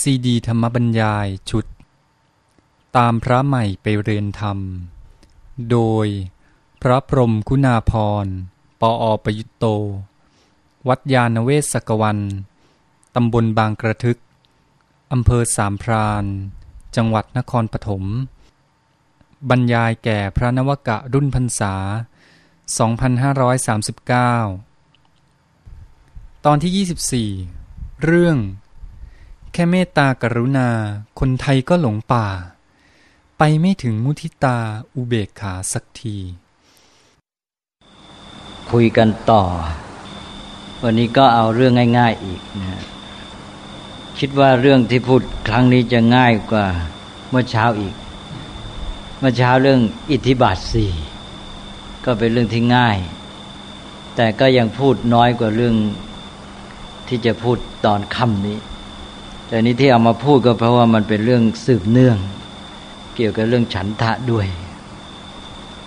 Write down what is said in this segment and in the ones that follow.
ซีดีธรรมบรรยายชุด ตามพระใหม่ไปเรียนธรรม โดยพระพรมคุณาพร ปออประยุตโต วัดยาณเวศกวัน ตำบลบางกระทึก อำเภอสามพรานจังหวัดนครปฐม บรรยายแก่พระนวกะรุ่นพรรษา 2539 ตอนที่ 24 เรื่อง แค่เมตตากรุณา คนไทยก็หลงป่า ไปไม่ถึงมุทิตาอุเบกขาสักที คุยกันต่อ วันนี้ก็เอาเรื่องง่าย ๆอีกนะคิดว่าเรื่องที่พูดครั้งนี้จะง่ายกว่าเมื่อเช้าอีก เมื่อเช้าเรื่องอิทธิบาทสี่ก็เป็นเรื่องที่ง่าย แต่ก็ยังพูดน้อยกว่าเรื่องที่จะพูดตอนค่ำนี้ แต่นี้ที่เอามาพูดก็เพราะว่ามันเป็นเรื่องสืบเนื่อง เกี่ยวกับเรื่องฉันทะด้วย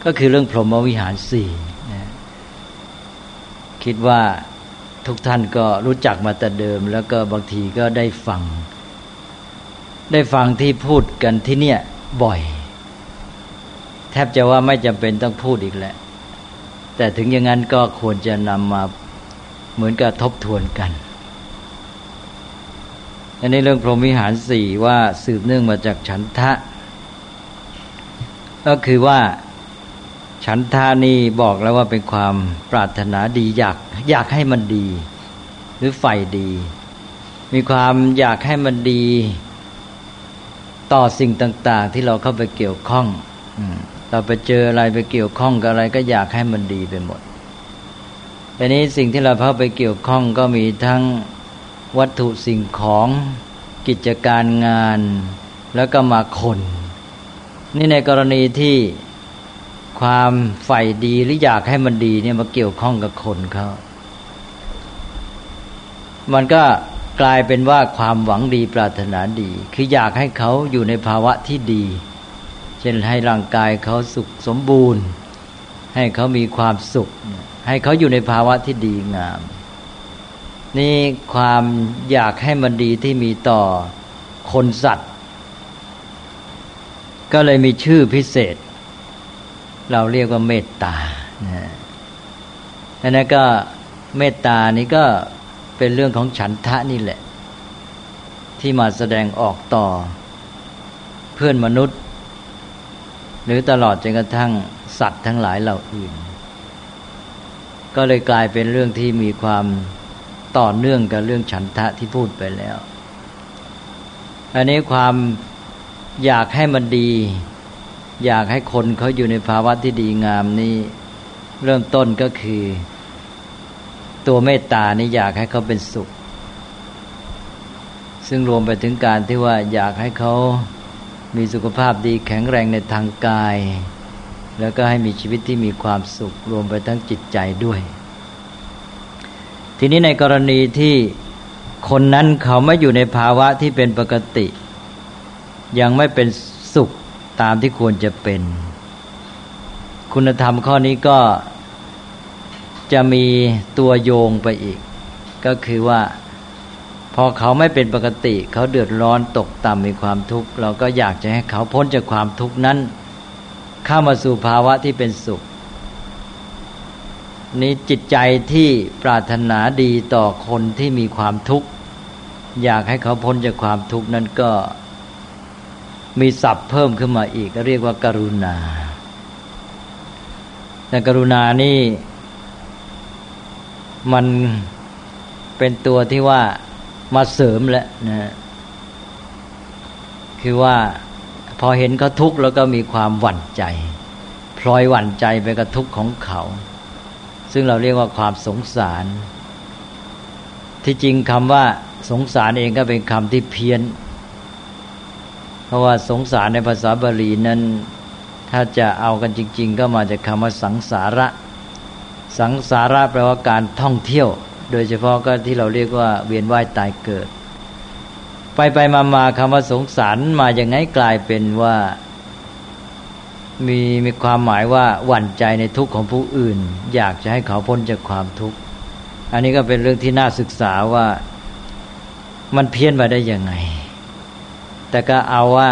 ก็คือเรื่องพรหมวิหารสี่นะคิดว่าทุกท่านก็รู้จักมาแต่เดิม แล้วก็บางทีก็ได้ฟัง ได้ฟังที่พูดกันที่เนี่ยบ่อย แทบจะว่าไม่จำเป็นต้องพูดอีกแล้วแต่ถึงอย่างนั้นก็ควรจะนำมาเหมือนกับทบทวนกัน อันนี้เรื่องพรหมวิหารสี่ว่าสืบเนื่องมาจากฉันทะ ก็คือว่าฉันทานี่บอกแล้วว่าเป็นความปรารถนาดีอยากอยากให้มันดี หรือใฝ่ดี มีความอยากให้มันดี ต่อสิ่งต่าง ๆ ที่เราเข้าไปเกี่ยวข้องเราไปเจออะไรไปเกี่ยวข้องกับอะไร ก็อยากให้มันดีไปหมดแต่นี้สิ่งที่เราเข้าไปเกี่ยวข้องก็มีทั้ง วัตถุสิ่งของกิจการงาน แล้วก็มาคน นี่ในกรณีที่ความใฝ่ดีหรืออยากให้มันดีเนี่ยมาเกี่ยวข้องกับคนเขามันก็กลายเป็นว่าความหวังดีปรารถนาดี คืออยากให้เขาอยู่ในภาวะที่ดี เช่นให้ร่างกายเขาสุขสมบูรณ์ ให้เขามีความสุข ให้เขาอยู่ในภาวะที่ดีงาม นี่ความอยากให้มันดีที่มีต่อคนสัตว์ ก็เลยมีชื่อพิเศษ เราเรียกว่าเมตตานะอันนั้นก็เมตตานี้ก็เป็นเรื่องของฉันทะนี่แหละ ที่มาแสดงออกต่อ เพื่อนมนุษย์ หรือตลอดจนกระทั่งสัตว์ทั้งหลายเหล่าอื่น ก็เลยกลายเป็นเรื่องที่มีความ ต่อเนื่องกับเรื่องฉันทะที่พูดไปแล้ว อันนี้ความอยากให้มันดี อยากให้คนเขาอยู่ในภาวะที่ดีงามนี้เริ่มต้นก็คือ ตัวเมตตานี่อยากให้เขาเป็นสุข ซึ่งรวมไปถึงการที่ว่าอยากให้เขามีสุขภาพดีแข็งแรงในทางกาย แล้วก็ให้มีชีวิตที่มีความสุข รวมไปทั้งจิตใจด้วย ทีนี้ในกรณีที่คนนั้นเขาไม่อยู่ในภาวะที่เป็นปกติ ยังไม่เป็นสุขตามที่ควรจะเป็น คุณธรรมข้อนี้ก็จะมีตัวโยงไปอีก ก็คือว่า พอเขาไม่เป็นปกติ เขาเดือดร้อนตกต่ำมีความทุกข์ เราก็อยากจะให้เขาพ้นจากความทุกข์นั้น เข้ามาสู่ภาวะที่เป็นสุข นี้จิตใจที่ปรารถนาดีต่อคนที่มีความทุกข์อยากให้เขาพ้นจากความทุกข์นั้นก็มีศัพท์เพิ่มขึ้นมาอีกเรียกว่าการุณา แต่กรุณานี่มันเป็นตัวที่ว่ามาเสริมแล้วนะคือว่าพอเห็นเขาทุกข์แล้วก็มีความหวั่นใจ พลอยหวั่นใจไปกับทุกข์ของเขา ซึ่งเราเรียกว่าความสงสาร ที่จริงคำว่าสงสารเองก็เป็นคำที่เพี้ยน เพราะว่าสงสารในภาษาบาลีนั้น ถ้าจะเอากันจริง ๆ ก็มาจากคำว่าสังสาระ สังสาระแปลว่าการท่องเที่ยว โดยเฉพาะก็ที่เราเรียกว่าเวียนว่ายตายเกิด ไปไปมามาคำว่าสงสารมาอย่างไงกลายเป็นว่า มีมีความหมายว่าหวั่นใจในทุกข์ของผู้อื่น อยากจะให้เขาพ้นจากความทุกข์อันนี้ก็เป็นเรื่องที่น่าศึกษาว่ามันเพี้ยนมาได้ยังไง แต่ก็เอาว่า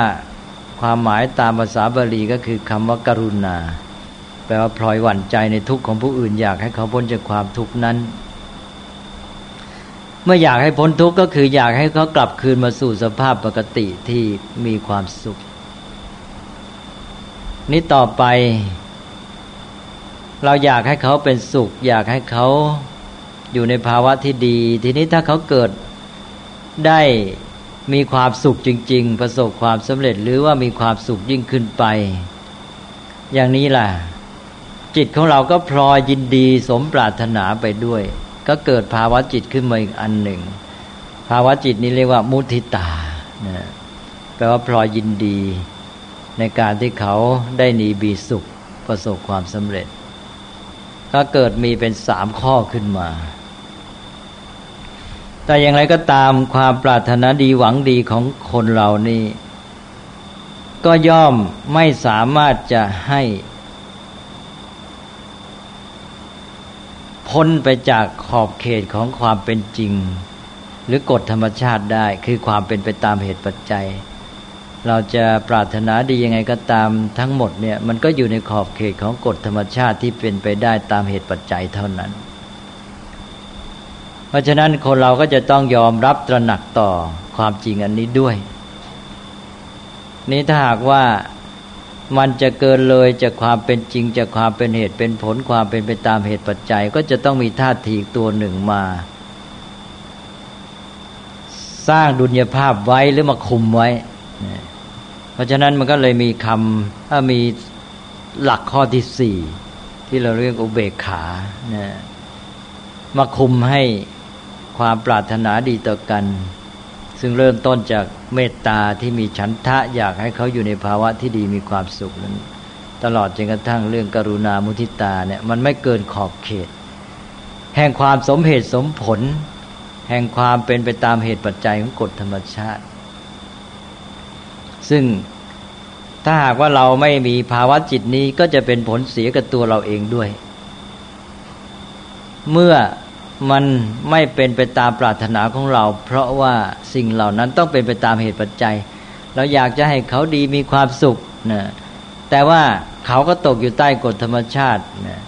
ความหมายตามภาษาบาลีก็คือคำว่ากรุณา แปลว่าพลอยหวั่นใจในทุกข์ของผู้อื่น อยากให้เขาพ้นจากความทุกข์นั้น เมื่ออยากให้พ้นทุกข์ก็คืออยากให้เขากลับคืนมาสู่สภาพปกติที่มีความสุข นี้ต่อไป เราอยากให้เขาเป็นสุข อยากให้เขาอยู่ในภาวะที่ดี ทีนี้ถ้าเขาเกิดได้มีความสุขจริง ๆ ประสบความสำเร็จหรือว่ามีความสุขยิ่งขึ้นไป อย่างนี้ล่ะ จิตของเราก็พลอยยินดีสมปรารถนาไปด้วย ก็เกิดภาวะจิตขึ้นมาอีกอันหนึ่ง ภาวะจิตนี้เรียกว่ามุทิตานะแปลว่าพลอยยินดี ในการที่เขาได้หนีบีสุขประสบความสำเร็จก็เกิดมีเป็นสามข้อขึ้นมา แต่อย่างไรก็ตามความปรารถนาดีหวังดีของคนเรานี่ ก็ย่อมไม่สามารถจะให้พ้นไปจากขอบเขตของความเป็นจริง หรือกฎธรรมชาติได้คือความเป็นไปตามเหตุปัจจัย เราจะปรารถนาดียังไงก็ตามทั้งหมดเนี่ยมันก็อยู่ในขอบเขตของกฎธรรมชาติที่เป็นไปได้ตามเหตุปัจจัยเท่านั้น เพราะฉะนั้นคนเราก็จะต้องยอมรับตระหนักต่อความจริงอันนี้ด้วย นี้ถ้าหากว่ามันจะเกินเลยจากความเป็นจริงจากความเป็นเหตุเป็นผลความเป็นไปตามเหตุปัจจัย ก็จะต้องมีท่าทีตัวหนึ่งมา สร้างดุลยภาพไว้หรือมาคุมไว้ เพราะฉะนั้นมันก็เลยมีคำถ้ามีหลักข้อที่สี่ที่เราเรียกอุเบกขานะมาคุมให้ความปรารถนาดีต่อกัน ซึ่งเริ่มต้นจากเมตตาที่มีฉันทะอยากให้เขาอยู่ในภาวะที่ดีมีความสุขนั้นตลอดจนกระทั่งเรื่องกรุณามุทิตาเนี่ยมันไม่เกินขอบเขต แห่งความสมเหตุสมผล แห่งความเป็นไปตามเหตุปัจจัยของกฎธรรมชาติ ซึ่งถ้าหากว่าเราไม่มีภาวะจิตนี้ก็จะเป็นผลเสียกับตัวเราเองด้วย เมื่อมันไม่เป็นไปตามปรารถนาของเรา เพราะว่าสิ่งเหล่านั้นต้องเป็นไปตามเหตุปัจจัย เราอยากจะให้เขาดีมีความสุขนะแต่ว่าเขาก็ตกอยู่ใต้กฎธรรมชาตินะ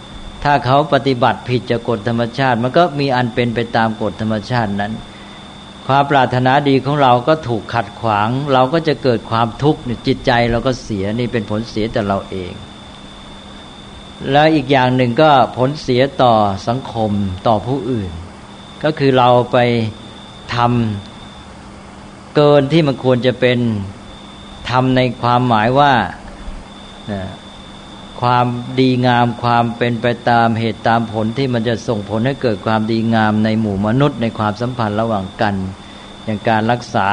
ถ้าเขาปฏิบัติผิดจากกฎธรรมชาติ มันก็มีอันเป็นไปตามกฎธรรมชาตินั้น ความปรารถนาดีของเราก็ถูกขัดขวาง เราก็จะเกิดความทุกข์จิตใจเราก็เสียนี่เป็นผลเสียแต่เราเอง แล้วอีกอย่างหนึ่งก็ผลเสียต่อสังคมต่อผู้อื่น ก็คือเราไปทำเกินที่มันควรจะเป็นทำในความหมายว่า ความดีงามความเป็นไปตามเหตุตามผลที่มันจะส่งผลให้เกิดความดีงามในหมู่มนุษย์ ในความสัมพันธ์ระหว่างกัน อย่างการรักษา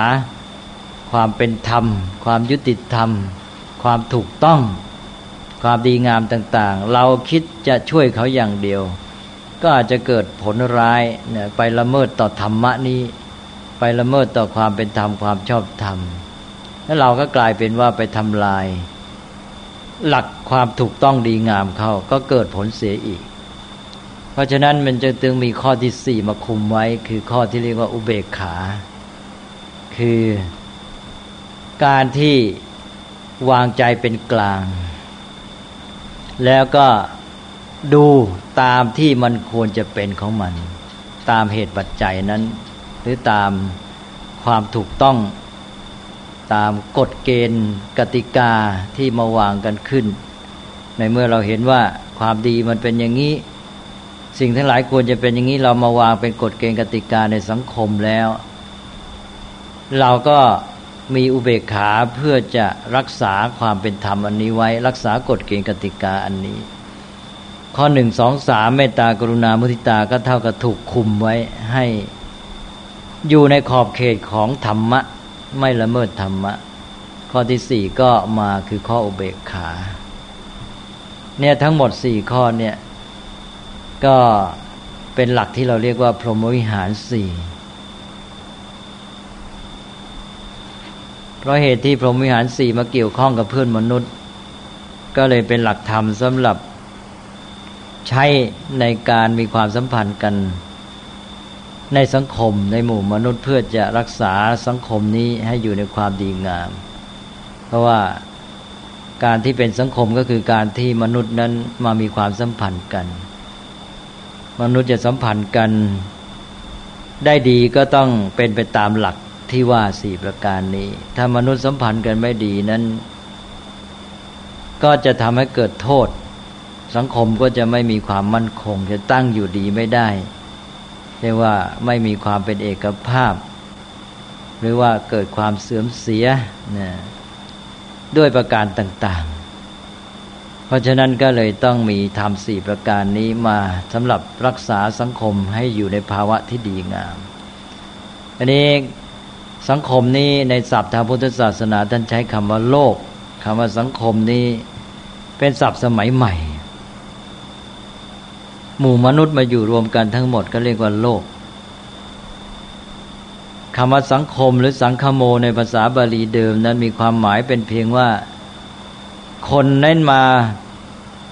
ความเป็นธรรม ความยุติธรรม ความถูกต้อง ความดีงามต่างๆ เราคิดจะช่วยเขาอย่างเดียว ก็อาจจะเกิดผลร้ายเนี่ยไปละเมิดต่อธรรมะนี้ ไปละเมิดต่อความเป็นธรรมความชอบธรรมแล้วเราก็กลายเป็นว่าไปทำลาย หลักความถูกต้องดีงามเข้า ก็เกิดผลเสียอีก เพราะฉะนั้นมันจะตึงมีข้อที่สี่มาคุมไว้ คือข้อที่เรียกว่าอุเบกขา คือการที่วางใจเป็นกลาง แล้วก็ดูตามที่มันควรจะเป็นของมัน ตามเหตุปัจจัยนั้น หรือตามความถูกต้อง ตามกฎเกณฑ์กติกาที่มาวางกันขึ้น ในเมื่อเราเห็นว่าความดีมันเป็นอย่างนี้ สิ่งทั้งหลายควรจะเป็นอย่างนี้เรามาวางเป็นกฎเกณฑ์กติกาในสังคมแล้ว เราก็มีอุเบกขาเพื่อจะรักษาความเป็นธรรมอันนี้ไว้ รักษากฎเกณฑ์กติกาอันนี้ ข้อหนึ่งสองสามเมตตากรุณามุทิตาก็เท่ากับถูกคุมไว้ให้ อยู่ในขอบเขตของธรรมะ ไม่ละเมิดธรรมะ ข้อที่สี่ก็มาคือข้ออุเบกขา เนี่ยทั้งหมดสี่ข้อเนี่ยก็เป็นหลักที่เราเรียกว่า พรหมวิหารสี่เพราะเหตุที่พรหมวิหารสี่มาเกี่ยวข้องกับเพื่อนมนุษย์ ก็เลยเป็นหลักธรรมสำหรับใช้ในการมีความสัมพันธ์กัน ในสังคมในหมู่มนุษย์เพื่อจะรักษาสังคมนี้ให้อยู่ในความดีงาม เพราะว่าการที่เป็นสังคมก็คือการที่มนุษย์นั้นมามีความสัมพันธ์กัน มนุษย์จะสัมพันธ์กัน ได้ดีก็ต้องเป็นไปตามหลักที่ว่าสี่ประการนี้ ถ้ามนุษย์สัมพันธ์กันไม่ดีนั้น ก็จะทำให้เกิดโทษ สังคมก็จะไม่มีความมั่นคง จะตั้งอยู่ดีไม่ได้ รียกว่าไม่มีความเป็นเอกภาพ หรือว่าเกิดความเสื่อมเสียนะด้วยประการต่างๆ เพราะฉะนั้นก็เลยต้องมีธรรมสี่ประการนี้มาสำหรับรักษาสังคมให้อยู่ในภาวะที่ดีงาม อันนี้สังคมนี้ในศัพท์ทางพุทธศาสนาท่านใช้คำว่าโลกคำว่าสังคมนี้เป็นศัพท์สมัยใหม่ หมู่มนุษย์มาอยู่รวมกันทั้งหมดก็เรียกว่าโลกคำว่าสังคมหรือสังคโมในภาษาบาลีเดิมนั้นมีความหมายเป็นเพียงว่า คนนั้นมา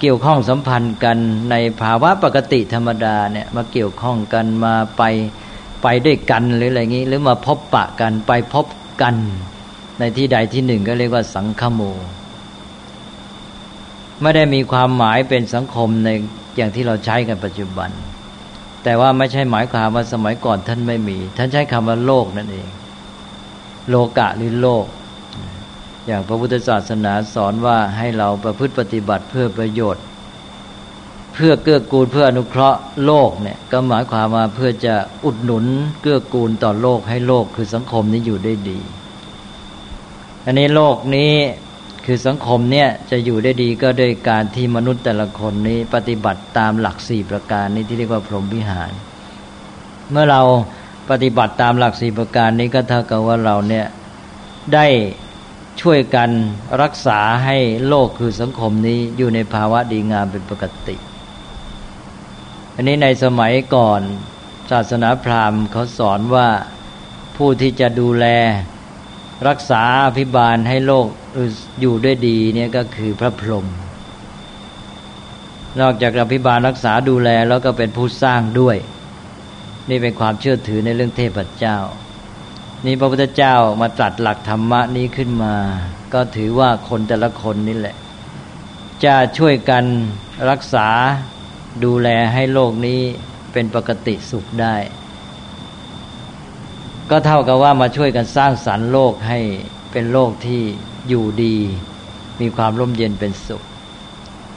เกี่ยวข้องสัมพันธ์กันในภาวะปกติธรรมดาเนี่ยมาเกี่ยวข้องกันมาไปไปด้วยกันหรืออะไรงี้ หรือมาพบปะกันไปพบกัน ในที่ใดที่หนึ่งก็เรียกว่าสังคโม ไม่ได้มีความหมายเป็นสังคมใน อย่างที่เราใช้กันปัจจุบัน แต่ว่าไม่ใช่หมายความว่าสมัยก่อนท่านไม่มี ท่านใช้คำว่าโลกนั่นเอง โลกะหรือโลก อย่างพระพุทธศาสนาสอนว่าให้เราประพฤติปฏิบัติเพื่อประโยชน์ เพื่อเกื้อกูลเพื่ออนุเคราะห์โลกเนี่ยก็หมายความว่าเพื่อจะอุดหนุนเกื้อกูลต่อโลกให้โลกคือสังคมนี้อยู่ได้ดีอันนี้โลกนี้ คือสังคมเนี่ยจะอยู่ได้ดีก็โดยการที่มนุษย์แต่ละคนนี้ปฏิบัติตามหลักสี่ประการนี้ที่เรียกว่าพรหมวิหาร เมื่อเราปฏิบัติตามหลักสี่ประการนี้ก็เท่ากับว่าเราเนี่ยได้ช่วยกันรักษาให้โลกคือสังคมนี้อยู่ในภาวะดีงามเป็นปกติ อันนี้ในสมัยก่อนศาสนาพราหมณ์เขาสอนว่าผู้ที่จะดูแลรักษาอภิบาลให้โลก อยู่ด้วยดีเนี่ยก็คือพระพรหมนอกจากอภิบาลรักษาดูแลแล้วก็เป็นผู้สร้างด้วย นี่เป็นความเชื่อถือในเรื่องเทพเจ้า นี่พระพุทธเจ้ามาตรัสหลักธรรมะนี้ขึ้นมา ก็ถือว่าคนแต่ละคนนี่แหละ จะช่วยกันรักษาดูแลให้โลกนี้เป็นปกติสุขได้ ก็เท่ากับว่ามาช่วยกันสร้างสรรค์โลกให้ เป็นโลกที่อยู่ดี มีความร่มเย็นเป็นสุข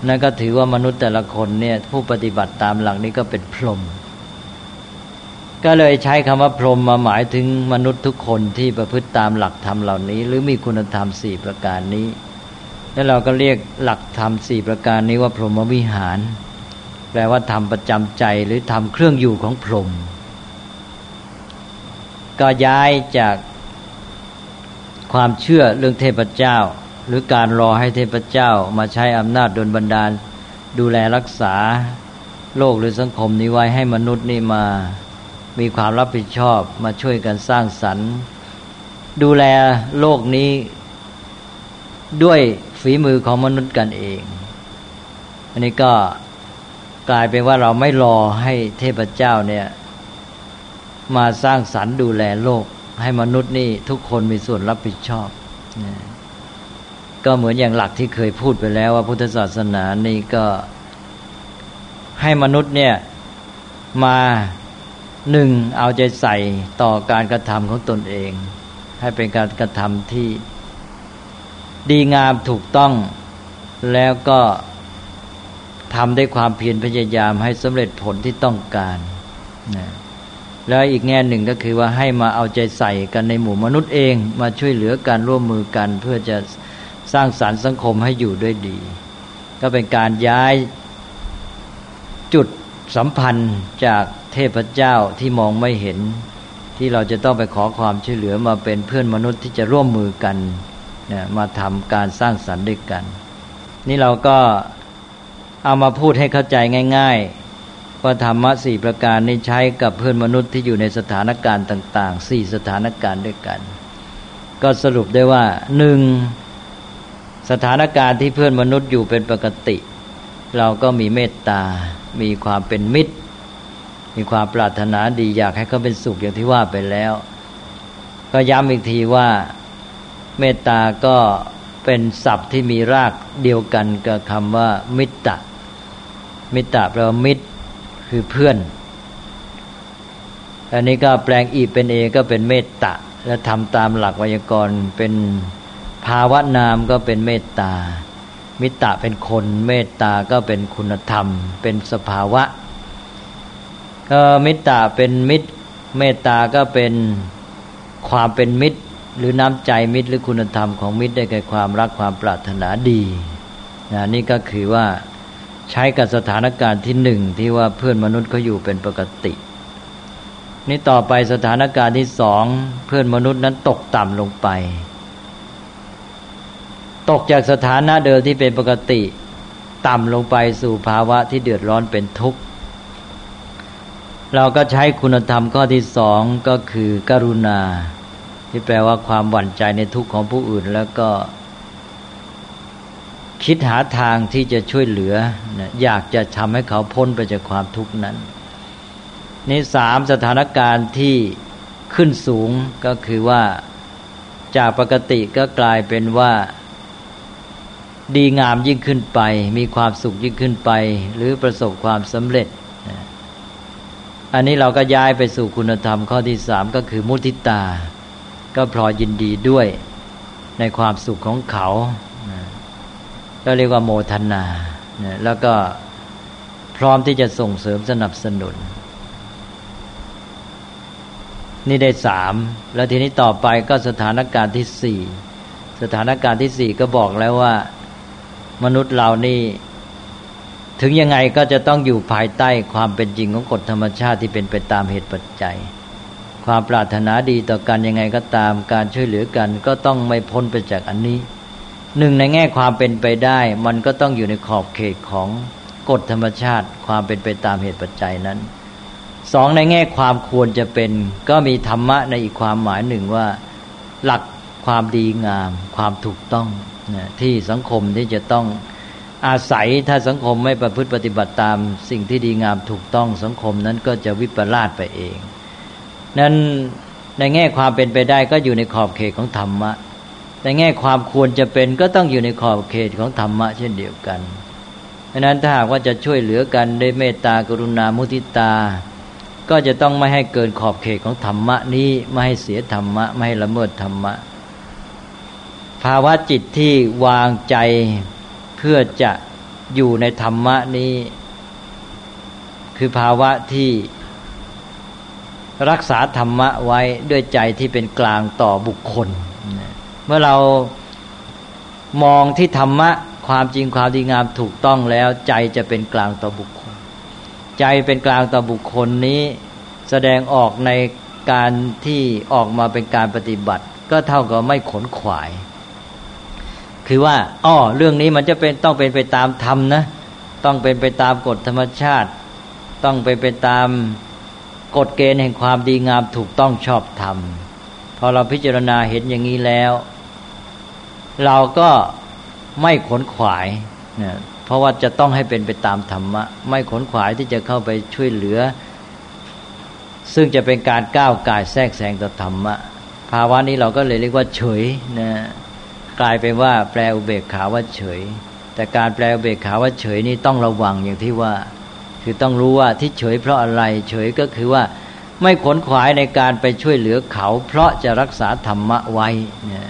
นั่นก็ถือว่ามนุษย์แต่ละคนเนี่ยผู้ปฏิบัติตามหลักนี้ก็เป็นพรหมก็เลยใช้คำว่าพรหมมาหมายถึงมนุษย์ทุกคนที่ประพฤติตามหลักธรรมเหล่านี้ หรือมีคุณธรรมสี่ประการนี้แล้วเราก็เรียกหลักธรรมสี่ประการนี้ว่าพรหมวิหาร แปลว่าธรรมประจำใจหรือธรรมเครื่องอยู่ของพรหมก็ย้ายจาก ความเชื่อเรื่องเทพเจ้า หรือการรอให้เทพเจ้ามาใช้อำนาจดลบันดาล ดูแลรักษาโลกหรือสังคมนี้ไว้ให้มนุษย์นี่มา มีความรับผิดชอบมาช่วยกันสร้างสรรค์ ดูแลโลกนี้ด้วยฝีมือของมนุษย์กันเอง อันนี้ก็กลายเป็นว่าเราไม่รอให้เทพเจ้าเนี่ย มาสร้างสรรค์ดูแลโลก ให้มนุษย์นี่ทุกคนมีส่วนรับผิดชอบก็เหมือนอย่างหลักที่เคยพูดไปแล้วว่าพุทธศาสนานี่ก็ให้มนุษย์เนี่ยมาหนึ่งเอาใจใส่ต่อการกระทำของตนเอง ให้เป็นการกระทำที่ดีงามถูกต้องแล้วก็ทำด้วยความเพียรพยายามให้สำเร็จผลที่ต้องการนะ แล้วอีกแง่หนึ่งก็คือว่าให้มาเอาใจใส่กันในหมู่มนุษย์เอง มาช่วยเหลือกันร่วมมือกันเพื่อจะสร้างสารรค์สังคมให้อยู่ด้วยดี ก็เป็นการย้ายจุดสัมพันธ์จากเทพเจ้าที่มองไม่เห็น ที่เราจะต้องไปขอความช่วยเหลือมาเป็นเพื่อนมนุษย์ที่จะร่วมมือกันเนี่ยมาทำการสร้างสรรค์ด้วยกัน นี่เราก็เอามาพูดให้เข้าใจง่าย ๆ ว่าธรรมะสี่ประการนี้ใช้กับเพื่อนมนุษย์ที่อยู่ในสถานการณ์ต่างๆสี่สถานการณ์ด้วยกัน ก็สรุปได้ว่าหนึ่งสถานการณ์ที่เพื่อนมนุษย์อยู่เป็นปกติ เราก็มีเมตตา มีความเป็นมิตร มีความปรารถนาดีอยากให้เขาเป็นสุขอย่างที่ว่าไปแล้ว ก็ย้ำอีกทีว่าเมตตาก็เป็นศัพท์ที่มีรากเดียวกันกับคำว่ามิตรมิตรแปลว่ามิตร คือเพื่อน อันนี้ก็แปลงอีเป็นเอก็เป็นเมตตาและทำตามหลักไวยากรณ์เป็นภาวะนามก็เป็นเมตตา มิตรเป็นคนเมตตาก็เป็นคุณธรรม เป็นสภาวะ ก็มิตรเป็นมิตร เมตตาก็เป็นความเป็นมิตร หรือน้ำใจมิตร หรือคุณธรรมของมิตรได้แก่ความรักความปรารถนาดีนะนี่ก็คือว่า ใช้กับสถานการณ์ที่หนึ่งที่ว่าเพื่อนมนุษย์เขาอยู่เป็นปกติ นี่ต่อไปสถานการณ์ที่สองเพื่อนมนุษย์นั้นตกต่ำลงไป ตกจากสถานะเดิมที่เป็นปกติ ต่ำลงไปสู่ภาวะที่เดือดร้อนเป็นทุกข์ เราก็ใช้คุณธรรมข้อที่สองก็คือ กรุณา ที่แปลว่าความหวั่นใจในทุกข์ของผู้อื่นแล้วก็ คิดหาทางที่จะช่วยเหลือนะอยากจะทำให้เขาพ้นไปจากความทุกข์นั้นนี่สามสถานการณ์ที่ขึ้นสูงก็คือว่าจากปกติก็กลายเป็นว่า ดีงามยิ่งขึ้นไป มีความสุขยิ่งขึ้นไป หรือประสบความสำเร็จ อันนี้เราก็ย้ายไปสู่คุณธรรมข้อที่สามก็คือมุทิตา ก็พลอยยินดีด้วยในความสุขของเขา ก็เรียกว่าโมทนา แล้วก็พร้อมที่จะส่งเสริมสนับสนุน นี่ได้สาม แล้วทีนี้ต่อไปก็สถานการณ์ที่สี่ สถานการณ์ที่สี่ก็บอกแล้วว่า มนุษย์เรานี่ ถึงยังไงก็จะต้องอยู่ภายใต้ความเป็นจริงของกฎธรรมชาติที่เป็นไปตามเหตุปัจจัย ความปรารถนาดีต่อกันยังไงก็ตาม การช่วยเหลือกัน ก็ต้องไม่พ้นไปจากอันนี้ หนึ่งในแง่ความเป็นไปได้ มันก็ต้องอยู่ในขอบเขตของกฎธรรมชาติ ความเป็นไปตามเหตุปัจจัยนั้นสองในแง่ความควรจะเป็น ก็มีธรรมะในอีกความหมายหนึ่งว่า หลักความดีงาม ความถูกต้องนะที่สังคมที่จะต้องอาศัยถ้าสังคมไม่ประพฤติปฏิบัติตาม สิ่งที่ดีงามถูกต้องสังคมนั้นก็จะวิปลาสไปเอง นั้นในแง่ความเป็นไปได้ก็อยู่ในขอบเขตของธรรมะ แต่แง่ความควรจะเป็นก็ต้องอยู่ในขอบเขตของธรรมะเช่นเดียวกันดังนั้นถ้าหากว่าจะช่วยเหลือกันด้วยเมตตากรุณามุทิตา ก็จะต้องไม่ให้เกินขอบเขตของธรรมะนี้ไม่ให้เสียธรรมะ ไม่ให้ละเมิดธรรมะ ภาวะจิตที่วางใจเพื่อจะอยู่ในธรรมะนี้ คือภาวะที่รักษาธรรมะไว้ด้วยใจที่เป็นกลางต่อบุคคล เมื่อเรามองที่ธรรมะความจริงความดีงามถูกต้องแล้ว ใจจะเป็นกลางต่อบุคคล ใจเป็นกลางต่อบุคคลนี้ แสดงออกในการที่ออกมาเป็นการปฏิบัติ ก็เท่ากับไม่ขนขวาย คือว่าอ้อเรื่องนี้มันจะเป็นต้องเป็นไปตามธรรมนะ ต้องเป็นไปตามกฎธรรมชาติ ต้องเป็นไปตามกฎเกณฑ์แห่งความดีงามถูกต้องชอบธรรมพอเราพิจารณาเห็นอย่างนี้แล้ว เราก็ไม่ขนขวายเนี่ยเพราะว่าจะต้องให้เป็นไปตามธรรมะ ไม่ขนขวายที่จะเข้าไปช่วยเหลือ ซึ่งจะเป็นการก้าวกายแทรกแซงต่อธรรมะ ภาวะนี้เราก็เลยเรียกว่าเฉยนะกลายเป็นว่าแปลอุเบกขาว่าเฉย แต่การแปลอุเบกขาว่าเฉยนี่ต้องระวังอย่างที่ว่า คือต้องรู้ว่าที่เฉยเพราะอะไร เฉยก็คือว่าไม่ขนขวายในการไปช่วยเหลือเขา เพราะจะรักษาธรรมะไว้เนี่ย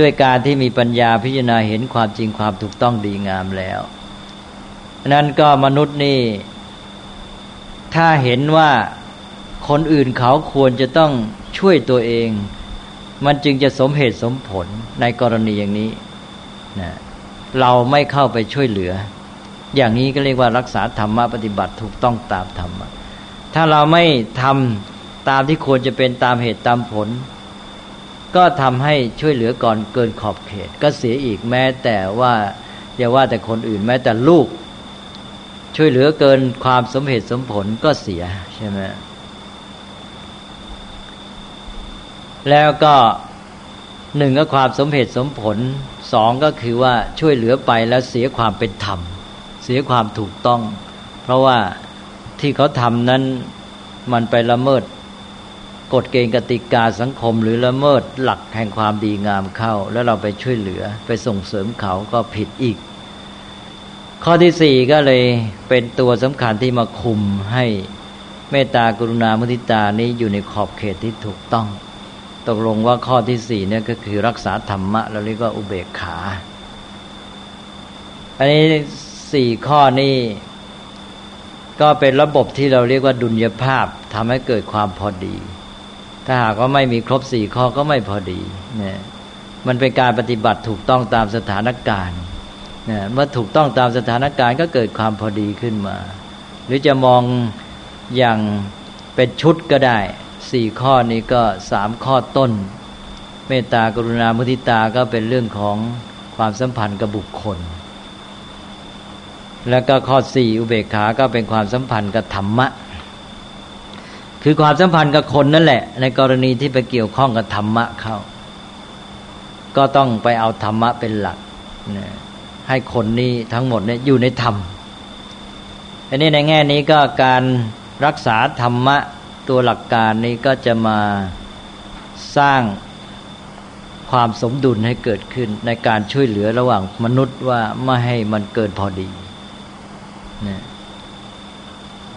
ด้วยการที่มีปัญญาพิจารณาเห็นความจริงความถูกต้องดีงามแล้วนั้นก็มนุษย์นี่ ถ้าเห็นว่าคนอื่นเขาควรจะต้องช่วยตัวเอง มันจึงจะสมเหตุสมผลในกรณีอย่างนี้นะเราไม่เข้าไปช่วยเหลือ อย่างนี้ก็เรียกว่ารักษาธรรมะปฏิบัติถูกต้องตามธรรมะถ้าเราไม่ทำตามที่ควรจะเป็นตามเหตุตามผล ก็ทำให้ช่วยเหลือก่อนเกินขอบเขต ก็เสียอีกแม้แต่ว่าอย่าว่าแต่คนอื่นแม้แต่ลูก ช่วยเหลือเกินความสมเหตุสมผลก็เสียใช่ไหมแล้วก็หนึ่งก็ความสมเหตุสมผลสองก็คือว่าช่วยเหลือไปแล้วเสียความเป็นธรรม เสียความถูกต้อง เพราะว่าที่เขาทำนั้นมันไปละเมิด กฎเกณฑ์กติกาสังคม หรือละเมิดหลักแห่งความดีงามเข้า แล้วเราไปช่วยเหลือไปส่งเสริมเขาก็ผิดอีก ข้อที่สี่ก็เลยเป็นตัวสำคัญที่มาคุมให้เมตตากรุณามุทิตานี้อยู่ในขอบเขตที่ถูกต้อง ตกลงว่าข้อที่สี่เนี่ยก็คือรักษาธรรมะแล้วเรียกว่าอุเบกขา อันนี้สี่ข้อนี้ก็เป็นระบบที่เราเรียกว่าดุลยภาพทำให้เกิดความพอดี ถ้าหากว่าไม่มีครบสี่ข้อก็ไม่พอดีเนี่ยมันเป็นการปฏิบัติถูกต้องตามสถานการณ์เนี่ยเมื่อถูกต้องตามสถานการณ์ก็เกิดความพอดีขึ้นมา หรือจะมองอย่างเป็นชุดก็ได้สี่ข้อนี้ก็สามข้อต้น เมตตากรุณามุทิตาก็เป็นเรื่องของความสัมพันธ์กับบุคคล แล้วก็ข้อสี่อุเบกขาก็เป็นความสัมพันธ์กับธรรมะ คือความสัมพันธ์กับคนนั่นแหละ ในกรณีที่ไปเกี่ยวข้องกับธรรมะเข้า ก็ต้องไปเอาธรรมะเป็นหลักนะให้คนนี้ทั้งหมดเนี่ยอยู่ในธรรมอันนี้ในแง่นี้ก็การรักษาธรรมะตัวหลักการนี้ก็จะมาสร้างความสมดุลให้เกิดขึ้นในการช่วยเหลือระหว่างมนุษย์ว่าไม่ให้มันเกินพอดีนะ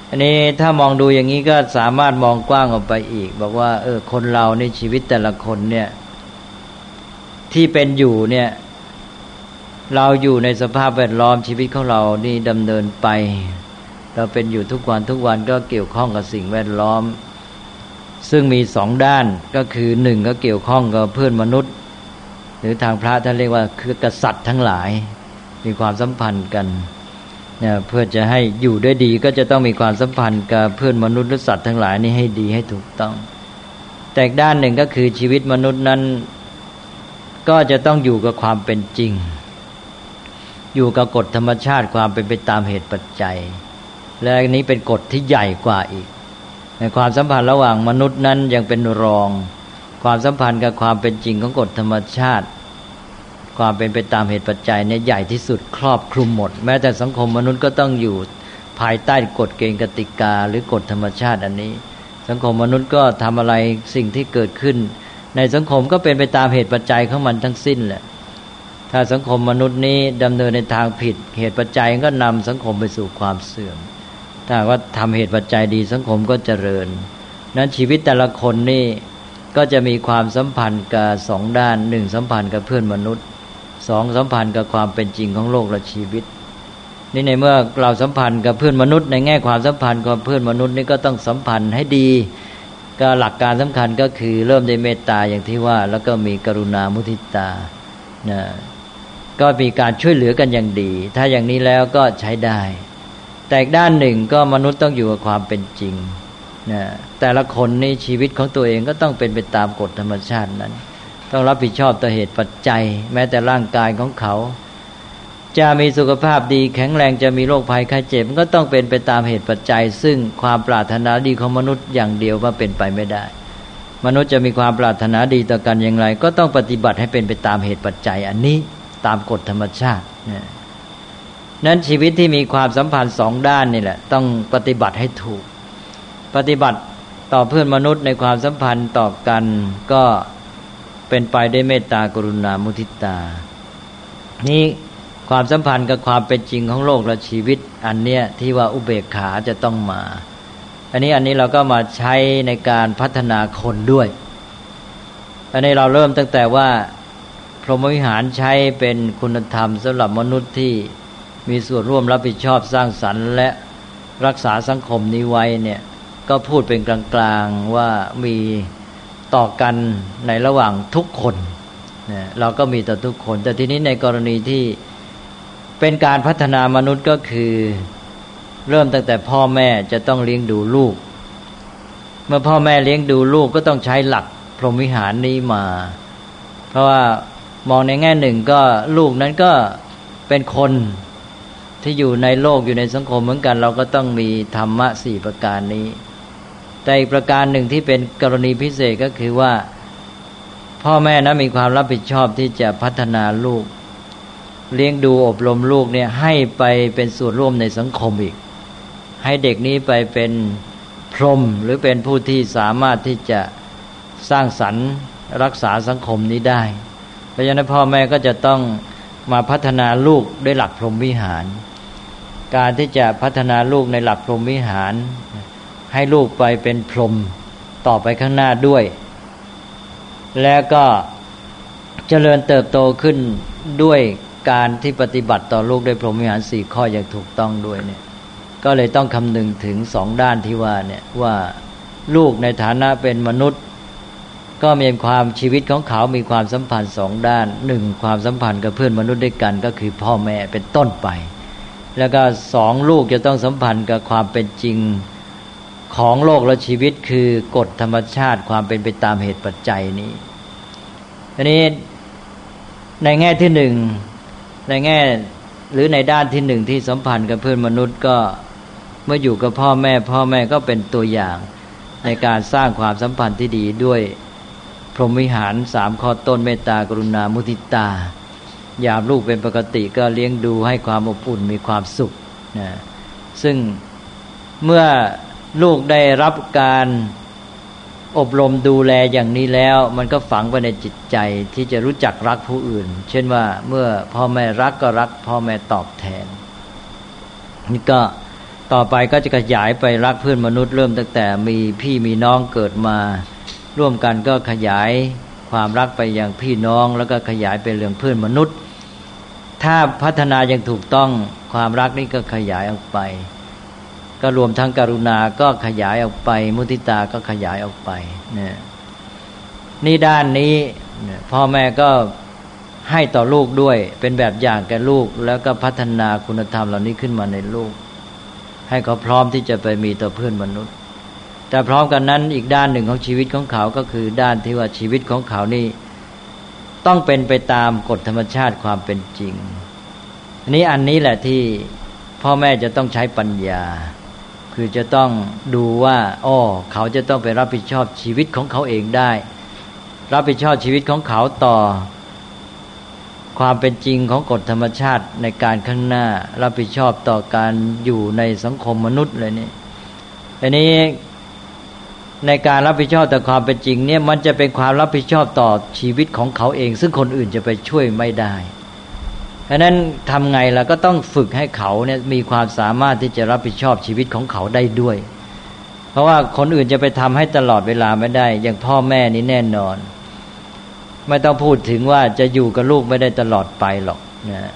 อันนี้ถ้ามองดูอย่างนี้ก็สามารถมองกว้างออกไปอีก บอกว่า เออ คนเราในชีวิตแต่ละคนเนี่ย ที่เป็นอยู่เนี่ย เราอยู่ในสภาพแวดล้อมชีวิตของเรานี่ดำเนินไป เราเป็นอยู่ทุกวันทุกวันก็เกี่ยวข้องกับสิ่งแวดล้อม ซึ่งมีสองด้านก็คือหนึ่งก็เกี่ยวข้องกับเพื่อนมนุษย์ หรือทางพระท่านเรียกว่าคือกษัตริย์ทั้งหลาย มีความสัมพันธ์กัน นี่ยเพื่อจะให้อยู่ได้ดีก็จะต้องมีความสัมพันธ์กับเพื่อนมนุษย์และสัตว์ทั้งหลายนี่ให้ดีให้ถูกต้อง แต่ด้านหนึ่งก็คือชีวิตมนุษย์นั้น ก็จะต้องอยู่กับความเป็นจริง อยู่กับกฎธรรมชาติความเป็นไปตามเหตุปัจจัย และอันนี้เป็นกฎที่ใหญ่กว่าอีก ในความสัมพันธ์ระหว่างมนุษย์นั้นยังเป็นรอง ความสัมพันธ์กับความเป็นจริงของกฎธรรมชาติ ความเป็นไปตามเหตุปัจจัยเนี่ยใหญ่ที่สุดครอบคลุมหมด แม้แต่สังคมมนุษย์ก็ต้องอยู่ภายใต้กฎเกณฑ์กติกา หรือกฎธรรมชาติอันนี้ สังคมมนุษย์ก็ทำอะไรสิ่งที่เกิดขึ้น ในสังคมก็เป็นไปตามเหตุปัจจัยของมันทั้งสิ้นแหละถ้าสังคมมนุษย์นี้ดำเนินในทางผิด เหตุปัจจัยก็นำสังคมไปสู่ความเสื่อม ถ้าว่าทำเหตุปัจจัยดีสังคมก็เจริญ นั้นชีวิตแต่ละคนนี่ก็จะมีความสัมพันธ์กับสองด้านหนึ่งสัมพันธ์กับเพื่อนมนุษย์ สองสัมพันธ์กับความเป็นจริงของโลกและชีวิต นี่ในเมื่อเราสัมพันธ์กับเพื่อนมนุษย์ในแง่ความสัมพันธ์กับเพื่อนมนุษย์นี่ก็ต้องสัมพันธ์ให้ดี ก็หลักการสำคัญก็คือเริ่มด้วยเมตตาอย่างที่ว่า แล้วก็มีกรุณามุทิตานะก็มีการช่วยเหลือกันอย่างดี ถ้าอย่างนี้แล้วก็ใช้ได้ แต่ด้านหนึ่งก็มนุษย์ต้องอยู่กับความเป็นจริงนะแต่ละคนในชีวิตของตัวเองก็ต้องเป็นไปตามกฎธรรมชาตินั้น ต้องรับผิดชอบต่อเหตุปัจจัย แม้แต่ร่างกายของเขา จะมีสุขภาพดีแข็งแรงจะมีโรคภัยไข้เจ็บก็ต้องเป็นไปตามเหตุปัจจัย ซึ่งความปรารถนาดีของมนุษย์อย่างเดียวว่าเป็นไปไม่ได้ มนุษย์จะมีความปรารถนาดีต่อกันอย่างไร ก็ต้องปฏิบัติให้เป็นไปตามเหตุปัจจัย อันนี้ตามกฎธรรมชาตินั้นชีวิตที่มีความสัมพันธ์สองด้านนี่แหละ ต้องปฏิบัติให้ถูก ปฏิบัติต่อเพื่อนมนุษย์ในความสัมพันธ์ต่อกันก็ เป็นไปได้เมตตากรุณามุทิตา นี่ความสัมพันธ์กับความเป็นจริงของโลกและชีวิต อันเนี้ยที่ว่าอุเบกขาจะต้องมา อันนี้อันนี้เราก็มาใช้ในการพัฒนาคนด้วย อันนี้เราเริ่มตั้งแต่ว่าพรหมวิหารใช้เป็นคุณธรรมสำหรับมนุษย์ที่มีส่วนร่วมรับผิดชอบสร้างสรรค์และรักษาสังคมนี้ไว้เนี่ยก็พูดเป็นกลางๆว่ามี ต่อกันในระหว่างทุกคนนะเราก็มีต่อทุกคน แต่ทีนี้ในกรณีที่เป็นการพัฒนามนุษย์ก็คือ เริ่มตั้งแต่พ่อแม่จะต้องเลี้ยงดูลูก เมื่อพ่อแม่เลี้ยงดูลูกก็ต้องใช้หลักพรหมวิหารนี้มา เพราะว่ามองในแง่หนึ่งก็ลูกนั้นก็เป็นคนที่อยู่ในโลกอยู่ในสังคมเหมือนกัน เราก็ต้องมีธรรมะสี่ประการนี้ แต่อีกประการหนึ่งที่เป็นกรณีพิเศษก็คือว่า พ่อแม่นะมีความรับผิดชอบที่จะพัฒนาลูก เลี้ยงดูอบรมลูกเนี่ยให้ไปเป็นส่วนร่วมในสังคมอีก ให้เด็กนี้ไปเป็นพรหมหรือเป็นผู้ที่สามารถที่จะสร้างสรรค์รักษาสังคมนี้ได้ เพราะฉะนั้นพ่อแม่ก็จะต้องมาพัฒนาลูกด้วยหลักพรหมวิหาร การที่จะพัฒนาลูกในหลักพรหมวิหาร ให้ลูกไปเป็นพรหมต่อไปข้างหน้าด้วย แล้วก็เจริญเติบโตขึ้นด้วยการที่ปฏิบัติต่อลูกด้วยพรหมวิหารสี่ข้ออย่างถูกต้องด้วยเนี่ย ก็เลยต้องคำนึงถึงสองด้านที่ว่าเนี่ยว่าลูกในฐานะเป็นมนุษย์ ก็มีความชีวิตของเขามีความสัมพันธ์สองด้านหนึ่งความสัมพันธ์กับเพื่อนมนุษย์ด้วยกันก็คือพ่อแม่เป็นต้นไป แล้วก็สองลูกจะต้องสัมพันธ์กับความเป็นจริง ของโลกและชีวิตคือกฎธรรมชาติความเป็นไปตามเหตุปัจจัยนี้ทีนี้ในแง่ที่หนึ่งในแง่หรือในด้านที่หนึ่งที่สัมพันธ์กับเพื่อนมนุษย์ก็เมื่ออยู่กับพ่อแม่ พ่อแม่ก็เป็นตัวอย่างในการสร้างความสัมพันธ์ที่ดีด้วยพรหมวิหารสามข้อต้นเมตตากรุณามุทิตา ยามลูกเป็นปกติก็เลี้ยงดูให้ความอบอุ่นมีความสุขนะซึ่งเมื่อ ลูกได้รับการอบรมดูแลอย่างนี้แล้ว มันก็ฝังไปในจิตใจที่จะรู้จักรักผู้อื่น เช่นว่าเมื่อพ่อแม่รักก็รักพ่อแม่ตอบแทน นี่ก็ต่อไปก็จะขยายไปรักเพื่อนมนุษย์เริ่มตั้งแต่มีพี่มีน้องเกิดมา ร่วมกันก็ขยายความรักไปอย่างพี่น้อง แล้วก็ขยายไปเรื่องเพื่อนมนุษย์ ถ้าพัฒนาอย่างถูกต้องความรักนี่ก็ขยายออกไป ก็รวมทั้งกรุณาก็ขยายออกไป มุติตาก็ขยายออกไปเนี่ยนี่ด้านนี้พ่อแม่ก็ให้ต่อลูกด้วย เป็นแบบอย่างแก่ลูก แล้วก็พัฒนาคุณธรรมเหล่านี้ขึ้นมาในลูก ให้เขาพร้อมที่จะไปมีต่อเพื่อนมนุษย์ แต่พร้อมกันนั้นอีกด้านหนึ่งของชีวิตของเขาก็คือด้านที่ว่าชีวิตของเขานี่ต้องเป็นไปตามกฎธรรมชาติความเป็นจริงนนี้อันนี้แหละที่พ่อแม่จะต้องใช้ปัญญา คือจะต้องดูว่าอ้อเขาจะต้องไปรับผิดชอบชีวิตของเขาเองได้ รับผิดชอบชีวิตของเขาต่อ ความเป็นจริงของกฎธรรมชาติในการข้างหน้า รับผิดชอบต่อการอยู่ในสังคมมนุษย์เลยนี่อันนี้ในการรับผิดชอบต่อความเป็นจริงเนี่ยมันจะเป็นความรับผิดชอบต่อชีวิตของเขาเอง ซึ่งคนอื่นจะไปช่วยไม่ได้ เพราะนั้นทำไงล่ะก็ต้องฝึกให้เขาเนี่ยมีความสามารถที่จะรับผิดชอบชีวิตของเขาได้ด้วย เพราะว่าคนอื่นจะไปทำให้ตลอดเวลาไม่ได้ อย่างพ่อแม่นี่แน่นอน ไม่ต้องพูดถึงว่าจะอยู่กับลูกไม่ได้ตลอดไปหรอกนะ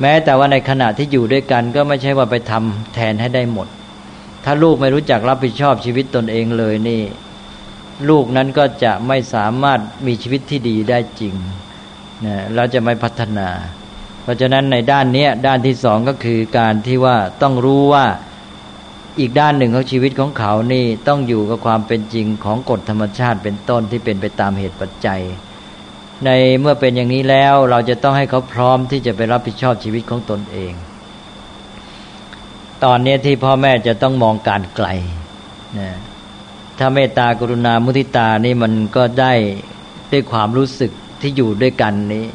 แม้แต่ว่าในขณะที่อยู่ด้วยกันก็ไม่ใช่ว่าไปทำแทนให้ได้หมด ถ้าลูกไม่รู้จักรับผิดชอบชีวิตตนเองเลยนี่ ลูกนั้นก็จะไม่สามารถมีชีวิตที่ดีได้จริงนะเราจะไม่พัฒนา เพราะฉะนั้นในด้านนี้ด้านที่สองก็คือการที่ว่าต้องรู้ว่าอีกด้านหนึ่งของชีวิตของเขานี่ต้องอยู่กับความเป็นจริงของกฎธรรมชาติเป็นต้นที่เป็นไปตามเหตุปัจจัย ในเมื่อเป็นอย่างนี้แล้วเราจะต้องให้เขาพร้อมที่จะไปรับผิดชอบชีวิตของตนเอง ตอนนี้ที่พ่อแม่จะต้องมองการไกลนะถ้าเมตตากรุณามุทิตานี่มันก็ได้ด้วยความรู้สึกที่อยู่ด้วยกันนี้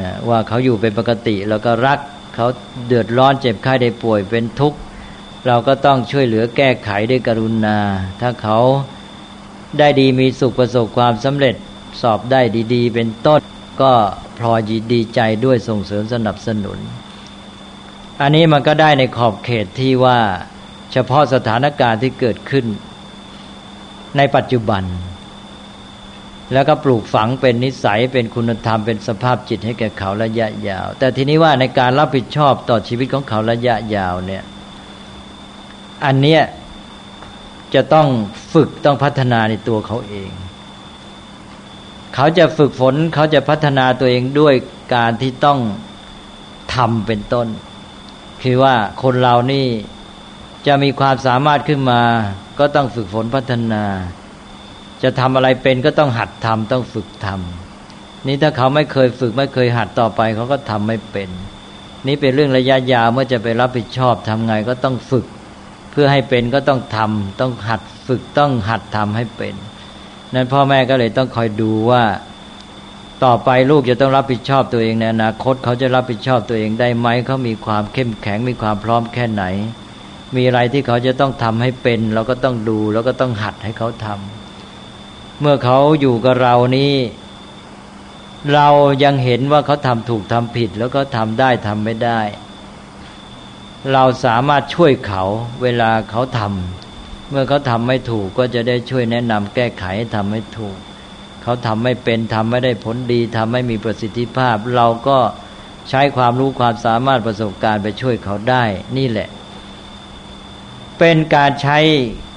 นะว่าเขาอยู่เป็นปกติแล้วก็รักเขาเดือดร้อนเจ็บไข้ได้ป่วยเป็นทุกข์ เราก็ต้องช่วยเหลือแก้ไขด้วยกรุณา ถ้าเขาได้ดีมีสุขประสบความสำเร็จสอบได้ดีๆ เป็นต้นก็พลอยดีใจด้วยส่งเสริมสนับสนุน อันนี้มันก็ได้ในขอบเขตที่ว่าเฉพาะสถานการณ์ที่เกิดขึ้น ในปัจจุบัน แล้วก็ปลูกฝังเป็นนิสัยเป็นคุณธรรมเป็นสภาพจิตให้แก่เขาระยะยาว แต่ทีนี้ว่าในการรับผิดชอบต่อชีวิตของเขาระยะยาวเนี่ย อันเนี้ยจะต้องฝึกต้องพัฒนาในตัวเขาเอง เขาจะฝึกฝนเขาจะพัฒนาตัวเองด้วยการที่ต้องทำเป็นต้น คือว่าคนเรานี่จะมีความสามารถขึ้นมา ก็ต้องฝึกฝนพัฒนา จะทำอะไรเป็นก็ต้องหัดทำต้องฝึกทำนี่ถ้าเขาไม่เคยฝึกไม่เคยหัดต่อไปเขาก็ทำไม่เป็น นี่เป็นเรื่องระยะยาวเมื่อจะไปรับผิดชอบทำไงก็ต้องฝึก เพื่อให้เป็นก็ต้องทำต้องหัดฝึกต้องหัดทำให้เป็น นั้นพ่อแม่ก็เลยต้องคอยดูว่าต่อไปลูกจะต้องรับผิดชอบตัวเองในอนาคตเขาจะรับผิดชอบตัวเองได้ไหมเขามีความเข้มแข็งมีความพร้อมแค่ไหน มีอะไรที่เขาจะต้องทำให้เป็น เราก็ต้องดูแล้วก็ต้องหัดให้เขาทำ เมื่อเขาอยู่กับเรานี้เรายังเห็นว่าเขาทำถูกทำผิด แล้วก็ทำได้ทำไม่ได้ เราสามารถช่วยเขาเวลาเขาทำเมื่อเขาทำไม่ถูกก็จะได้ช่วยแนะนำแก้ไขให้ทำให้ถูก เขาทำไม่เป็นทำไม่ได้ผลดีทำไม่มีประสิทธิภาพ เราก็ใช้ความรู้ความสามารถประสบการณ์ไปช่วยเขาได้นี่แหละ เป็นการใช้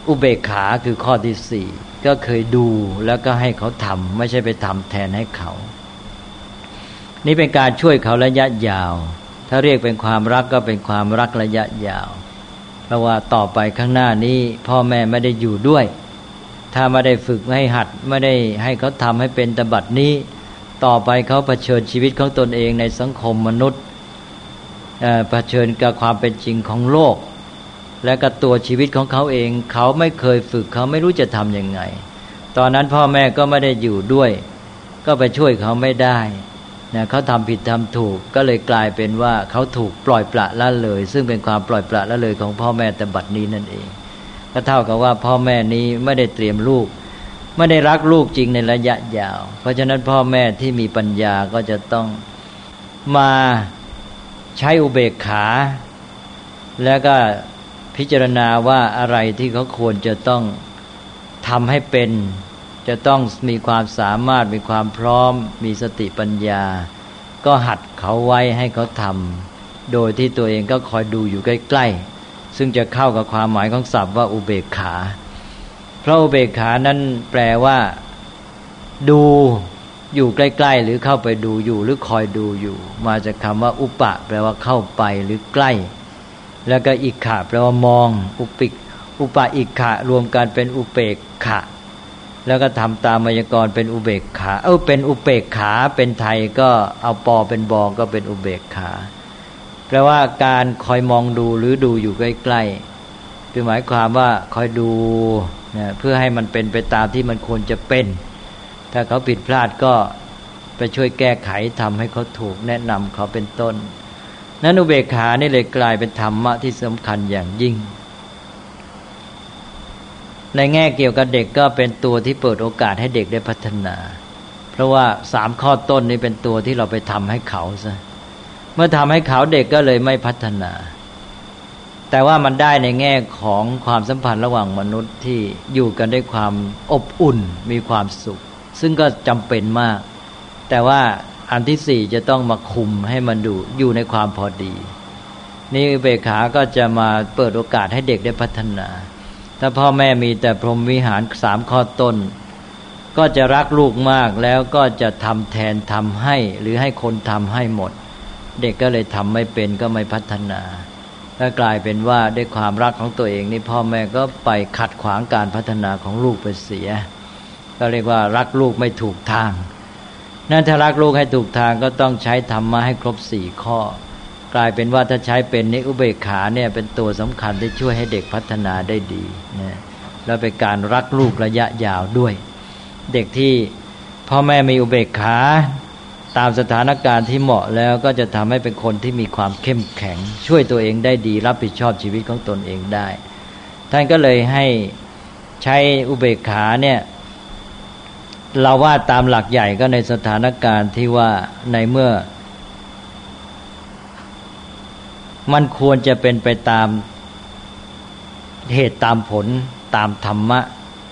อุเบกขาคือข้อที่สี่ก็เคยดูแล้วก็ให้เขาทำไม่ใช่ไปทำแทนให้เขา นี่เป็นการช่วยเขาระยะยาว ถ้าเรียกเป็นความรักก็เป็นความรักระยะยาว เพราะว่าต่อไปข้างหน้านี้พ่อแม่ไม่ได้อยู่ด้วย ถ้าไม่ได้ฝึกให้หัดไม่ได้ให้เขาทำให้เป็นตบัดนี้ ต่อไปเขาเผชิญชีวิตของตนเองในสังคมมนุษย์เผชิญกับความเป็นจริงของโลก และกับตัวชีวิตของเขาเอง เขาไม่เคยฝึกเขาไม่รู้จะทำยังไง ตอนนั้นพ่อแม่ก็ไม่ได้อยู่ด้วย ก็ไปช่วยเขาไม่ได้นะเขาทำผิดทำถูกก็เลยกลายเป็นว่าเขาถูกปล่อยปละละเลย ซึ่งเป็นความปล่อยปละละเลยของพ่อแม่แต่บัดนี้นั่นเอง ก็เท่ากับว่าพ่อแม่นี้ไม่ได้เตรียมลูก ไม่ได้รักลูกจริงในระยะยาว เพราะฉะนั้นพ่อแม่ที่มีปัญญาก็จะต้องมาใช้อุเบกขา แล้วก็ พิจารณาว่าอะไรที่เขาควรจะต้องทำให้เป็น จะต้องมีความสามารถมีความพร้อม มีสติปัญญา ก็หัดเขาไว้ให้เขาทำโดยที่ตัวเองก็คอยดูอยู่ใกล้ ๆ ซึ่งจะเข้ากับความหมายของศัพท์ว่าอุเบกขา เพราะอุเบกขานั้นแปลว่า ดูอยู่ใกล้ ๆ หรือเข้าไปดูอยู่หรือคอยดูอยู่ มาจากคำว่า อุปะ แปลว่าเข้าไปหรือใกล้ แล้วก็อิกขะแปลว่ามอง อุปิกอุปะอิกขะรวมกันเป็นอุเบกขะ แล้วก็ทำตามมายากรเป็นอุเบกขาเออเป็นอุเบกขาเป็นไทยก็เอาปอเป็นบอก็เป็นอุเบกขา แปลว่าการคอยมองดูหรือดูอยู่ใกล้ๆคือหมายความว่าคอยดูนะเพื่อให้มันเป็นไปตามที่มันควรจะเป็น ถ้าเขาผิดพลาดก็ไปช่วยแก้ไขทำให้เขาถูกแนะนำเขาเป็นต้น นั้นอุเบกขานี่เลยกลายเป็นธรรมะที่สำคัญอย่างยิ่ง ในแง่เกี่ยวกับเด็กก็เป็นตัวที่เปิดโอกาสให้เด็กได้พัฒนา เพราะว่าสามข้อต้นนี้เป็นตัวที่เราไปทำให้เขาซะเมื่อทำให้เขาเด็กก็เลยไม่พัฒนา แต่ว่ามันได้ในแง่ของความสัมพันธ์ระหว่างมนุษย์ที่อยู่กันด้วยความอบอุ่นมีความสุข ซึ่งก็จำเป็นมาก แต่ว่า อันที่สี่จะต้องมาคุมให้มันดูอยู่ในความพอดี นี่เบขาก็จะมาเปิดโอกาสให้เด็กได้พัฒนา ถ้าพ่อแม่มีแต่พรหมวิหารสามข้อต้น ก็จะรักลูกมากแล้วก็จะทำแทนทำให้ หรือให้คนทำให้หมด เด็กก็เลยทำไม่เป็นก็ไม่พัฒนาถ้ากลายเป็นว่าด้วยความรักของตัวเองนี่พ่อแม่ก็ไปขัดขวางการพัฒนาของลูกไปเสีย ก็เรียกว่ารักลูกไม่ถูกทาง นั่นถ้ารักลูกให้ถูกทางก็ต้องใช้ธรรมะให้ครบสี่ข้อ กลายเป็นว่าถ้าใช้เป็นนิอุเบกขาเนี่ยเป็นตัวสำคัญที่ช่วยให้เด็กพัฒนาได้ดีนะแล้วเป็นการรักลูกระยะยาวด้วย เด็กที่พ่อแม่มีอุเบกขาตามสถานการณ์ที่เหมาะแล้วก็จะทำให้เป็นคนที่มีความเข้มแข็ง ช่วยตัวเองได้ดี รับผิดชอบชีวิตของตนเองได้ ท่านก็เลยให้ใช้อุเบกขาเนี่ย เราว่าตามหลักใหญ่ก็ในสถานการณ์ที่ว่าในเมื่อ มันควรจะเป็นไปตามเหตุตามผลตามธรรมะ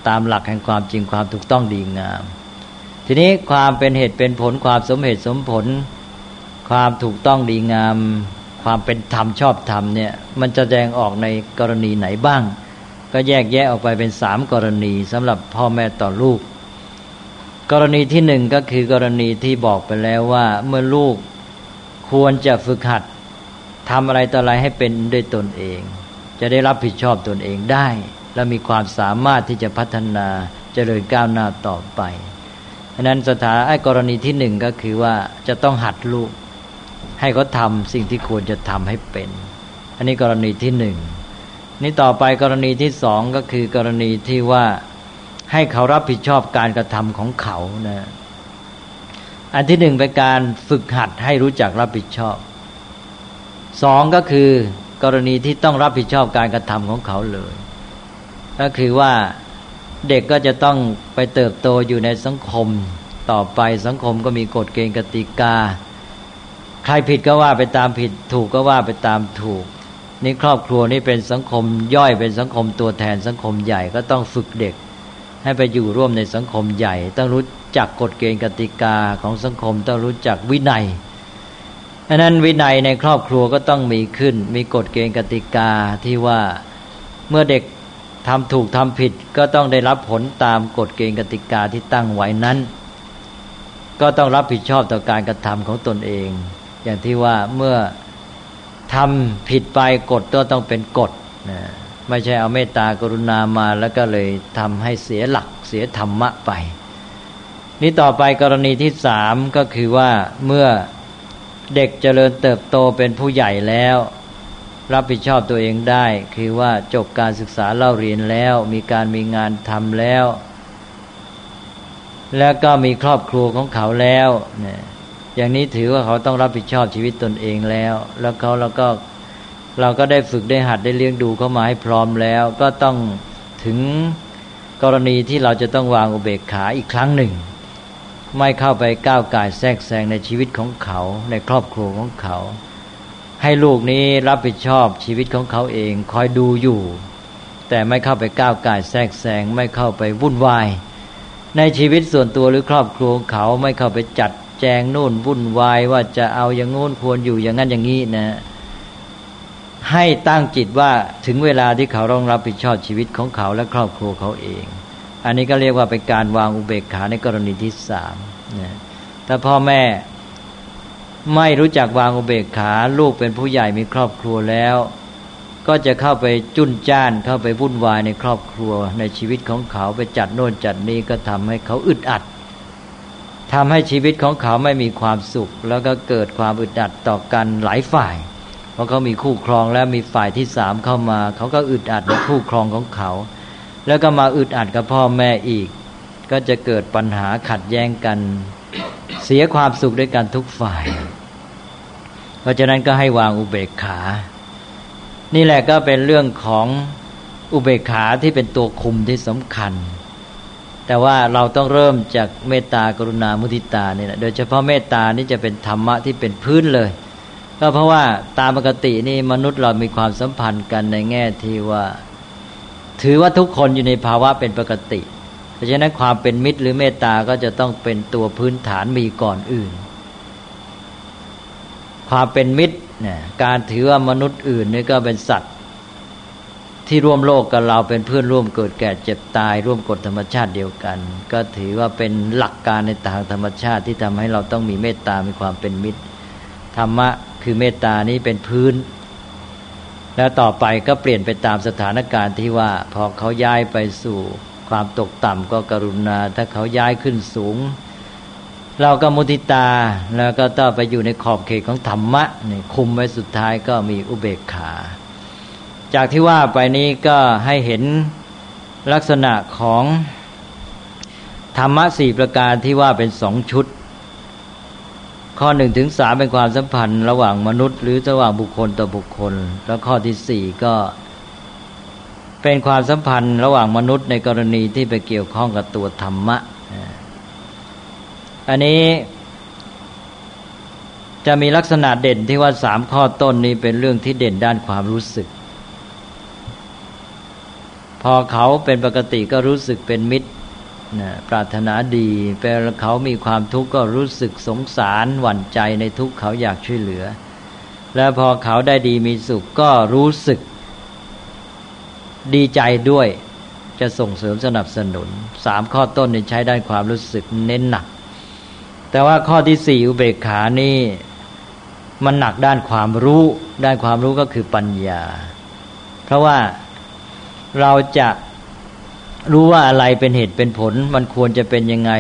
ตามหลักแห่งความจริงความถูกต้องดีงาม ทีนี้ความเป็นเหตุเป็นผลความสมเหตุสมผล ความถูกต้องดีงาม ความเป็นธรรมชอบธรรมเนี่ย มันจะแสดงออกในกรณีไหนบ้าง ก็แยกแยะออกไปเป็นสามกรณีสำหรับพ่อแม่ต่อลูก กรณีที่หนึ่งก็คือกรณีที่บอกไปแล้วว่าเมื่อลูกควรจะฝึกหัดทำอะไรต่ออะไรให้เป็นด้วยตนเอง จะได้รับผิดชอบตนเองได้ และมีความสามารถที่จะพัฒนาเจริญก้าวหน้าต่อไปอันนั้นสถานไอ้กรณีที่หนึ่งก็คือว่าจะต้องหัดลูก ให้เขาทำสิ่งที่ควรจะทำให้เป็น อันนี้กรณีที่หนึ่งนี่ต่อไปกรณีที่สองก็คือกรณีที่ว่า ให้เขารับผิดชอบการกระทำของเขานะอันที่หนึ่งเป็นการฝึกหัดให้รู้จักรับผิดชอบสองก็คือกรณีที่ต้องรับผิดชอบการกระทำของเขาเลย ก็คือว่าเด็กก็จะต้องไปเติบโตอยู่ในสังคม ต่อไปสังคมก็มีกฎเกณฑ์กติกา ใครผิดก็ว่าไปตามผิดถูกก็ว่าไปตามถูก นี่ครอบครัวนี่เป็นสังคมย่อยเป็นสังคมตัวแทนสังคมใหญ่ก็ต้องฝึกเด็ก ให้ไปอยู่ร่วมในสังคมใหญ่ ต้องรู้จักกฎเกณฑ์กติกาของสังคม ต้องรู้จักวินัยอันนั้นวินัยในครอบครัวก็ต้องมีขึ้น มีกฎเกณฑ์กติกาที่ว่าเมื่อเด็กทำถูกทำผิดก็ต้องได้รับผลตามกฎเกณฑ์กติกาที่ตั้งไว้นั้น ก็ต้องรับผิดชอบต่อการกระทำของตนเอง อย่างที่ว่าเมื่อทำผิดไปกฎก็ต้องเป็นกฎนะ ไม่ใช่เอาเมตตากรุณามาแล้วก็เลยทำให้เสียหลักเสียธรรมะไป นี่ต่อไปกรณีที่สามก็คือว่าเมื่อเด็กเจริญเติบโตเป็นผู้ใหญ่แล้ว รับผิดชอบตัวเองได้ คือว่าจบการศึกษาเล่าเรียนแล้ว มีการมีงานทำแล้ว แล้วก็มีครอบครัวของเขาแล้วเนี่ยอย่างนี้ถือว่าเขาต้องรับผิดชอบชีวิตตนเองแล้ว แล้วเขาเราก็ เราก็ได้ฝึกได้หัดได้เลี้ยงดูเขามาให้พร้อมแล้ว ก็ต้องถึงกรณีที่เราจะต้องวางอุเบกขาอีกครั้งหนึ่ง ไม่เข้าไปก้าวไก่แทรกแซงในชีวิตของเขา ในครอบครัวของเขา ให้ลูกนี้รับผิดชอบชีวิตของเขาเองคอยดูอยู่ แต่ไม่เข้าไปก้าวไก่แทรกแซงไม่เข้าไปวุ่นวาย ในชีวิตส่วนตัวหรือครอบครัวของเขาไม่เข้าไปจัดแจงนู่นวุ่นวายว่าจะเอาอย่างงู้นควรอยู่อย่างนั้นอย่างนี้นะ ให้ตั้งจิตว่าถึงเวลาที่เขาต้องรับผิดชอบชีวิตของเขาและครอบครัวเขาเอง อันนี้ก็เรียกว่าเป็นการวางอุเบกขาในกรณีที่สามนะถ้าพ่อแม่ไม่รู้จักวางอุเบกขาลูกเป็นผู้ใหญ่มีครอบครัวแล้ว ก็จะเข้าไปจุนจ้านเข้าไปวุ่นวายในครอบครัว ในชีวิตของเขาไปจัดโน่นจัดนี้ก็ทำให้เขาอึดอัดทำให้ชีวิตของเขาไม่มีความสุข แล้วก็เกิดความอึดอัดต่อกันหลายฝ่าย เพราะเขามีคู่ครองแล้วมีฝ่ายที่สามเข้ามา เขาก็อึดอัดในคู่ครองของเขา แล้วก็มาอึดอัดกับพ่อแม่อีก ก็จะเกิดปัญหาขัดแย้งกัน เสียความสุขด้วยกันทุกฝ่าย เพราะฉะนั้นก็ให้วางอุเบกขา นี่แหละก็เป็นเรื่องของอุเบกขาที่เป็นตัวคุมที่สำคัญ แต่ว่าเราต้องเริ่มจากเมตตากรุณามุทิตานี่แหละโดยเฉพาะเมตตานี่จะเป็นธรรมะที่เป็นพื้นเลย ก็เพราะว่าตามปกตินี่มนุษย์เรามีความสัมพันธ์กันในแง่ที่ว่า ถือว่าทุกคนอยู่ในภาวะเป็นปกติ เพราะฉะนั้นความเป็นมิตรหรือเมตตาก็จะต้องเป็นตัวพื้นฐานมีก่อนอื่น ความเป็นมิตรเนี่ยการถือว่ามนุษย์อื่นนี่ก็เป็นสัตว์ ที่ร่วมโลกกับเราเป็นเพื่อนร่วมเกิดแก่เจ็บตาย ร่วมกฎธรรมชาติเดียวกัน ก็ถือว่าเป็นหลักการในทางธรรมชาติที่ทำให้เราต้องมีเมตตามีความเป็นมิตรธรรมะ คือเมตตานี้เป็นพื้น แล้วต่อไปก็เปลี่ยนไปตามสถานการณ์ที่ว่า พอเขาย้ายไปสู่ความตกต่ำก็กรุณา ถ้าเขาย้ายขึ้นสูง เราก็มุทิตาแล้วก็ต้องไปอยู่ในขอบเขตของธรรมะนี่คุมไว้สุดท้ายก็มีอุเบกขา จากที่ว่าไปนี้ก็ให้เห็นลักษณะของธรรมะสี่ประการที่ว่าเป็นสองชุด ข้อหนึ่งถึงสามเป็นความสัมพันธ์ ระหว่างมนุษย์ หรือระหว่างบุคคลต่อบุคคล แล้วข้อที่สี่ก็เป็นความสัมพันธ์ระหว่างมนุษย์ในกรณีที่ไปเกี่ยวข้องกับตัวธรรมะ อันนี้จะมีลักษณะเด่นที่ว่าสามข้อต้นนี้เป็นเรื่องที่เด่นด้านความรู้สึก พอเขาเป็นปกติก็รู้สึกเป็นมิตร นะปรารถนาดีแปลเขามีความทุกข์ก็รู้สึกสงสารหวั่นใจในทุกข์เขาอยากช่วยเหลือ แล้วพอเขาได้ดีมีสุขก็รู้สึกดีใจด้วย จะส่งเสริมสนับสนุนสามข้อต้นนี่ใช้ด้านความรู้สึกเน้นหนัก แต่ว่าข้อที่สี่อุเบกขานี่มันหนักด้านความรู้ด้านความรู้ก็คือปัญญา เพราะว่าเราจะ รู้ว่าอะไรเป็นเหตุเป็นผล มันควรจะเป็นยังไง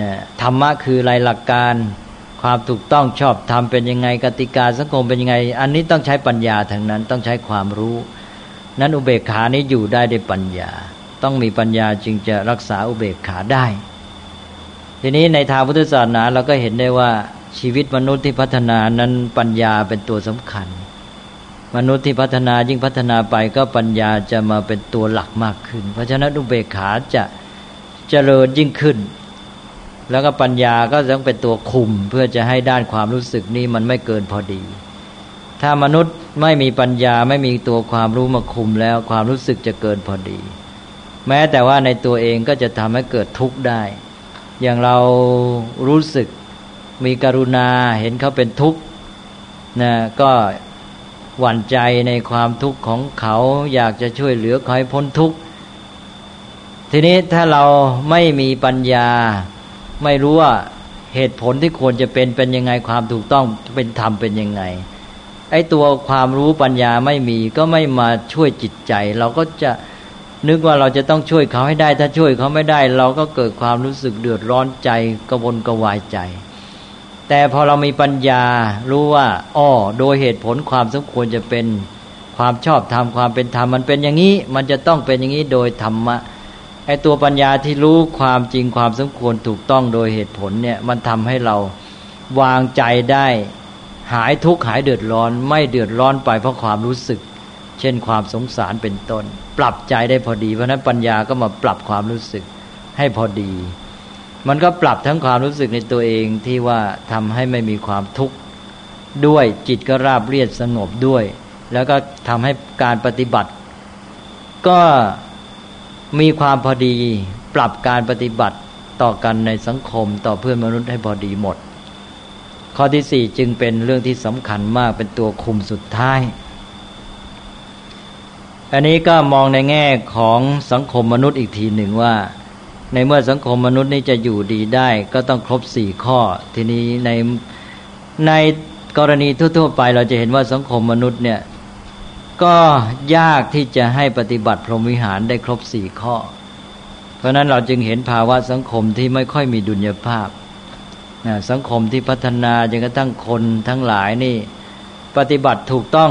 นะธรรมะคืออะไรหลักการ ความถูกต้องชอบทำเป็นยังไง กติกาสังคมเป็นยังไง อันนี้ต้องใช้ปัญญาทั้งนั้นต้องใช้ความรู้ นั้นอุเบกขานี้อยู่ได้ด้วยปัญญา ต้องมีปัญญาจึงจะรักษาอุเบกขาได้ ทีนี้ในทางพุทธศาสนาเราก็เห็นได้ว่าชีวิตมนุษย์ที่พัฒนานั้นปัญญาเป็นตัวสำคัญ มนุษย์ที่พัฒนายิ่งพัฒนาไปก็ปัญญาจะมาเป็นตัวหลักมากขึ้น เพราะฉะนั้นอุเบกขาจะเจริญยิ่งขึ้น แล้วก็ปัญญาก็ต้องเป็นตัวคุมเพื่อจะให้ด้านความรู้สึกนี้มันไม่เกินพอดี ถ้ามนุษย์ไม่มีปัญญาไม่มีตัวความรู้มาคุมแล้วความรู้สึกจะเกินพอดี แม้แต่ว่าในตัวเองก็จะทำให้เกิดทุกข์ได้ อย่างเรารู้สึกมีกรุณาเห็นเขาเป็นทุกข์นะก็ หวั่นใจในความทุกข์ของเขา อยากจะช่วยเหลือเขาให้พ้นทุกข์ทีนี้ถ้าเราไม่มีปัญญา ไม่รู้ว่าเหตุผลที่ควรจะเป็นเป็นยังไงความถูกต้องเป็นธรรมเป็นยังไงไอ้ตัวความรู้ปัญญาไม่มีก็ไม่มาช่วยจิตใจ เราก็จะนึกว่าเราจะต้องช่วยเขาให้ได้ ถ้าช่วยเขาไม่ได้ เราก็เกิดความรู้สึกเดือดร้อนใจกระวนกระวายใจ แต่พอเรามีปัญญารู้ว่าอ้อโดยเหตุผลความสมควรจะเป็นความชอบธรรมความเป็นธรรมมันเป็นอย่างนี้ มันจะต้องเป็นอย่างนี้โดยธรรมะไอตัวปัญญาที่รู้ความจริงความสมควรถูกต้องโดยเหตุผลเนี่ยมันทำให้เราวางใจได้หายทุกข์หายเดือดร้อน ไม่เดือดร้อนไปเพราะความรู้สึก เช่นความสงสารเป็นต้น ปรับใจได้พอดี เพราะนั้นปัญญาก็มาปรับความรู้สึกให้พอดี มันก็ปรับทั้งความรู้สึกในตัวเองที่ว่าทำให้ไม่มีความทุกข์ด้วยจิตก็ราบเรียบสงบด้วย แล้วก็ทำให้การปฏิบัติ ก็มีความพอดีปรับการปฏิบัติต่อกันในสังคมต่อเพื่อนมนุษย์ให้พอดีหมด ข้อที่สี่จึงเป็นเรื่องที่สำคัญมากเป็นตัวคุมสุดท้าย อันนี้ก็มองในแง่ของสังคมมนุษย์อีกทีหนึ่งว่า ในเมื่อสังคมมนุษย์นี้จะอยู่ดีได้ ก็ต้องครบสี่ข้อ ทีนี้ในในกรณีทั่วๆไปเราจะเห็นว่าสังคมมนุษย์เนี่ยก็ยากที่จะให้ปฏิบัติพรหมวิหารได้ครบสี่ข้อ เพราะนั้นเราจึงเห็นภาวะสังคมที่ไม่ค่อยมีดุลยภาพนะสังคมที่พัฒนาจนกระทั่งคนทั้งหลายนี่ ปฏิบัติถูกต้อง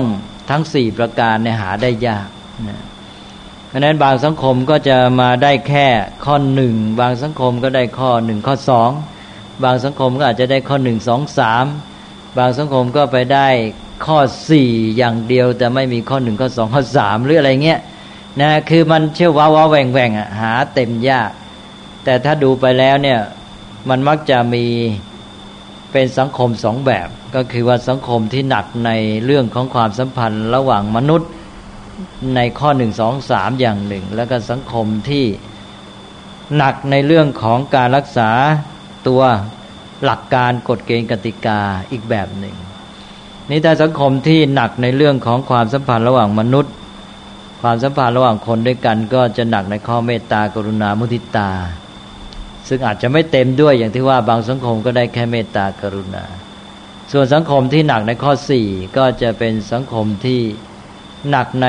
ทั้งสี่ประการในหาได้ยากนะ เพราะนั้นบางสังคมก็จะมาได้แค่ข้อหนึ่งบางสังคมก็ได้ข้อหนึ่งข้อสองบางสังคมก็อาจจะได้ข้อหนึ่งสองสามบางสังคมก็ไปได้ข้อสี่อย่างเดียว แต่ไม่มีข้อหนึ่งข้อสองข้อสามหรืออะไรเงี้ยนะคือมันเชื่อว่าว่าแหว่งแหว่งอะหาเต็มยาก แต่ถ้าดูไปแล้วเนี่ยมันมักจะมีเป็นสังคมสองแบบ ก็คือว่าสังคมที่หนักในเรื่องของความสัมพันธ์ระหว่างมนุษย์ ในข้อหนึ่งสองสามอย่างหนึ่ง แล้วก็สังคมที่หนักในเรื่องของการรักษาตัวหลักการกฎเกณฑ์กติกาอีกแบบหนึ่ง นี่แต่สังคมที่หนักในเรื่องของความสัมพันธ์ระหว่างมนุษย์ ความสัมพันธ์ระหว่างคนด้วยกัน ก็จะหนักในข้อเมตตากรุณามุทิตา ซึ่งอาจจะไม่เต็มด้วยอย่างที่ว่าบางสังคมก็ได้แค่เมตตากรุณา ส่วนสังคมที่หนักในข้อสี่ก็จะเป็นสังคมที่ หนักใน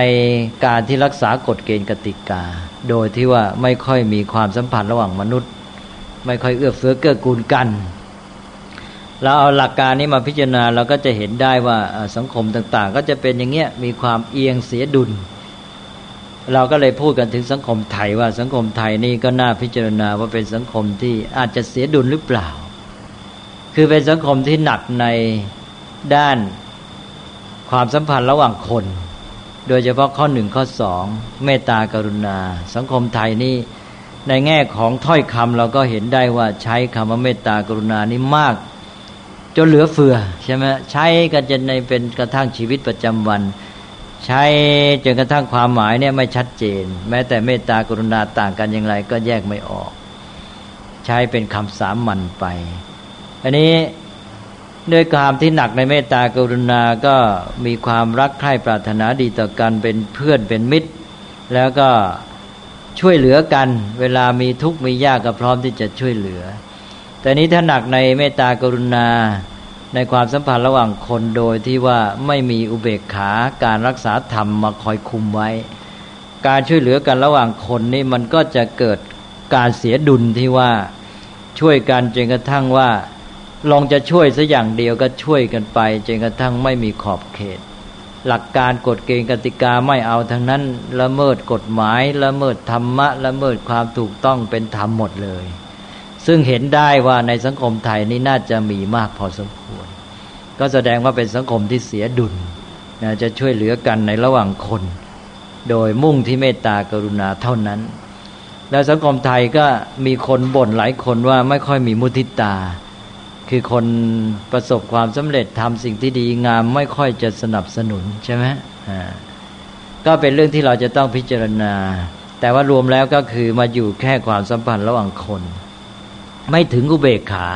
การที่รักษากฎเกณฑ์กติกา โดยที่ว่าไม่ค่อยมีความสัมพันธ์ระหว่างมนุษย์ ไม่ค่อยเอื้อเฟื้อเกื้อกูลกัน เราเอาหลักการนี้มาพิจารณาเราก็จะเห็นได้ว่าสังคมต่าง ๆ ก็จะเป็นอย่างเงี้ยมีความเอียงเสียดุล เราก็เลยพูดกันถึงสังคมไทยว่าสังคมไทยนี่ก็น่าพิจารณาว่าเป็นสังคมที่อาจจะเสียดุลหรือเปล่า คือเป็นสังคมที่หนักในด้านความสัมพันธ์ระหว่างคน โดยเฉพาะข้อหนึ่งข้อสองเมตตากรุณา สังคมไทยนี่ในแง่ของถ้อยคำเราก็เห็นได้ว่าใช้คำว่าเมตตากรุณานี่มาก จนเหลือเฟือใช่ไหมใช้กันจนในเป็นกระทั่งชีวิตประจำวัน ใช้จนกระทั่งความหมายเนี่ยไม่ชัดเจน แม้แต่เมตตากรุณาต่างกันอย่างไรก็แยกไม่ออก ใช้เป็นคำสามัญไป อันนี้ ด้วยความที่หนักในเมตตากรุณาก็มีความรักใคร่ปรารถนาดีต่อกันเป็นเพื่อนเป็นมิตร แล้วก็ช่วยเหลือกัน เวลามีทุกข์มียากก็พร้อมที่จะช่วยเหลือ แต่นี้ถ้าหนักในเมตตากรุณาในความสัมพันธ์ระหว่างคนโดยที่ว่าไม่มีอุเบกขาการรักษาธรรมมาคอยคุมไว้ การช่วยเหลือกันระหว่างคนนี่มันก็จะเกิดการเสียดุลที่ว่าช่วยกันจนกระทั่งว่า ลองจะช่วยสัอย่างเดียวก็ช่วยกันไปจนกระทั่งไม่มีขอบเขต หลักการกฎเกณฑ์กติกาไม่เอาทั้งนั้นละเมิดกฎหมายละเมิดธรรมะละเมิดความถูกต้องเป็นธรรมหมดเลย ซึ่งเห็นได้ว่าในสังคมไทยนี่น่าจะมีมากพอสมควร ก็แสดงว่าเป็นสังคมที่เสียดุลนะจะช่วยเหลือกันในระหว่างคน โดยมุ่งที่เมตตากรุณาเท่านั้น แล้วสังคมไทยก็มีคนบ่นหลายคนว่าไม่ค่อยมีมุทิตา คือคนประสบความสำเร็จทำสิ่งที่ดีงามไม่ค่อยจะสนับสนุนใช่ไหมก็เป็นเรื่องที่เราจะต้องพิจารณา แต่ว่ารวมแล้วก็คือมาอยู่แค่ความสัมพันธ์ระหว่างคน ไม่ถึงอุเบกขา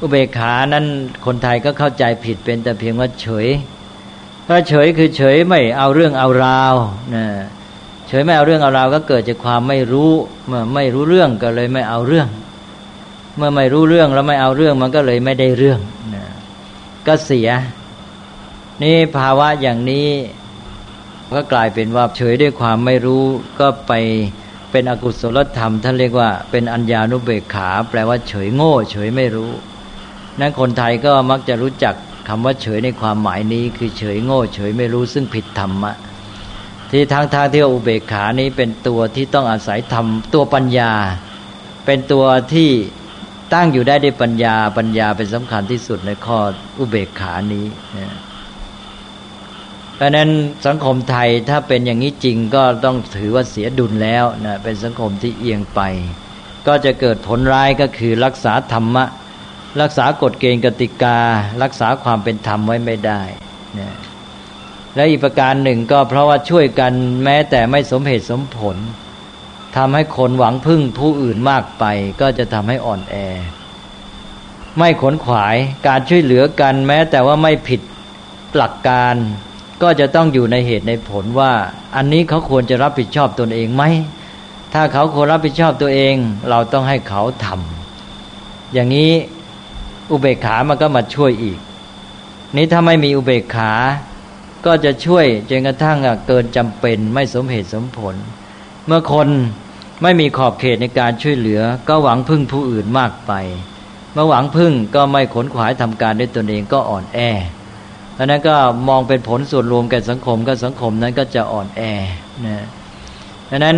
อุเบกขานั้นคนไทยก็เข้าใจผิดเป็นแต่เพียงว่าเฉยถ้าเฉยคือเฉยไม่เอาเรื่องเอาราวนะเฉยไม่เอาเรื่องเอาราวก็เกิดจากความไม่รู้มาไม่รู้เรื่องก็เลยไม่เอาเรื่อง เมื่อไม่รู้เรื่องแล้วไม่เอาเรื่องมันก็เลยไม่ได้เรื่องนะก็เสีย นี่ภาวะอย่างนี้ ก็กลายเป็นว่าเฉยด้วยความไม่รู้ก็ไปเป็นอกุศลธรรมท่านเรียกว่าเป็นอัญญานุเบกขา แปลว่าเฉยโง่ เฉยไม่รู้นั้นคนไทยก็มักจะรู้จักคำว่าเฉยในความหมายนี้ คือเฉยโง่ เฉยไม่รู้ซึ่งผิดธรรมะที่ทางทางที่อุเบกขานี้เป็นตัวที่ต้องอาศัยธรรมตัวปัญญา เป็นตัวที่ ตั้งอยู่ได้ด้วยปัญญาปัญญาเป็นสำคัญที่สุดในข้ออุเบกขานี้เพราะนั้นสังคมไทยถ้าเป็นอย่างนี้จริงก็ต้องถือว่าเสียดุลแล้วนะเป็นสังคมที่เอียงไป ก็จะเกิดผลร้ายก็คือรักษาธรรมะ รักษากฎเกณฑ์กติกา รักษาความเป็นธรรมไว้ไม่ได้นะและอีกประการหนึ่งก็เพราะว่าช่วยกันแม้แต่ไม่สมเหตุสมผล ทำให้คนหวังพึ่งผู้อื่นมากไป ก็จะทำให้อ่อนแอ ไม่ขนขวายการช่วยเหลือกันแม้ แต่ว่าไม่ผิดหลักการ ก็จะต้องอยู่ในเหตุในผลว่า อันนี้เขาควรจะรับผิดชอบตนเองไหมถ้าเขาควรรับผิดชอบตัวเอง เราต้องให้เขาทำอย่างนี้อุเบกขามันก็มาช่วยอีก นี้ถ้าไม่มีอุเบกขา ก็จะช่วยจนกระทั่งเกินจำเป็นไม่สมเหตุสมผล เมื่อคนไม่มีขอบเขตในการช่วยเหลือ ก็หวังพึ่งผู้อื่นมากไป เมื่อหวังพึ่งก็ไม่ขนขวายทำการด้วยตนเองก็อ่อนแอเพราะนั้นก็มองเป็นผลส่วนรวมแก่สังคมก็สังคมนั้นก็จะอ่อนแอนะดังนั้น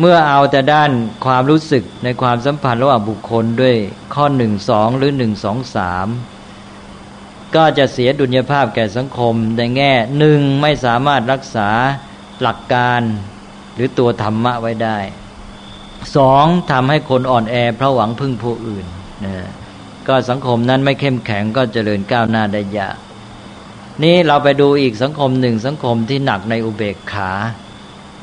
เมื่อเอาแต่ด้านความรู้สึกในความสัมพันธ์ระหว่างบุคคลด้วยข้อหนึ่งสองหรือหนึ่งสองสามก็จะเสียดุลยภาพแก่สังคมในแง่หนึ่งไม่สามารถรักษาหลักการ หรือตัวธรรมะไว้ได้สองทำให้คนอ่อนแอเพราะหวังพึ่งผู้อื่นนะก็สังคมนั้นไม่เข้มแข็งก็เจริญก้าวหน้าได้ยากนี้เราไปดูอีกสังคมหนึ่งสังคมที่หนักในอุเบกขา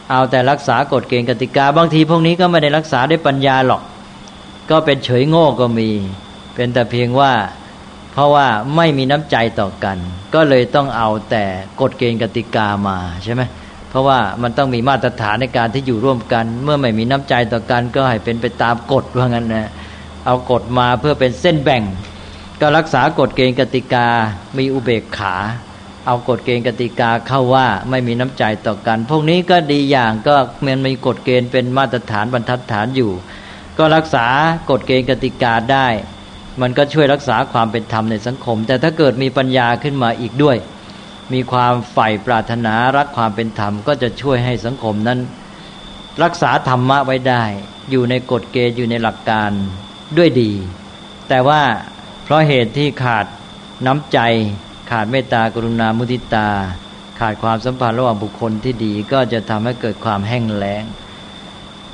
เอาแต่รักษากฎเกณฑ์กติกา บางทีพวกนี้ก็ไม่ได้รักษาด้วยปัญญาหรอก ก็เป็นเฉยโง่ก็มี เป็นแต่เพียงว่า เพราะว่าไม่มีน้ำใจต่อกัน ก็เลยต้องเอาแต่กฎเกณฑ์กติกามาใช่ไหม เพราะว่ามันต้องมีมาตรฐานในการที่อยู่ร่วมกัน เมื่อไม่มีน้ำใจต่อกันก็ให้เป็นไปตามกฎว่างั้นนะเอากฎมาเพื่อเป็นเส้นแบ่ง ก็รักษากฎเกณฑ์กติกา มีอุเบกขา เอากฎเกณฑ์กติกาเข้าว่าไม่มีน้ำใจต่อกัน พวกนี้ก็ดีอย่างก็มันมีกฎเกณฑ์เป็นมาตรฐานบรรทัดฐานอยู่ ก็รักษากฎเกณฑ์กติกาได้ มันก็ช่วยรักษาความเป็นธรรมในสังคม แต่ถ้าเกิดมีปัญญาขึ้นมาอีกด้วย มีความใฝ่ปรารถนารักความเป็นธรรม ก็จะช่วยให้สังคมนั้น รักษาธรรมะไว้ได้ อยู่ในกฎเกณฑ์อยู่ในหลักการด้วยดี แต่ว่าเพราะเหตุที่ขาดน้ำใจ ขาดเมตตากรุณามุทิตา ขาดความสัมพันธ์ระหว่างบุคคลที่ดี ก็จะทำให้เกิดความแห้งแล้ง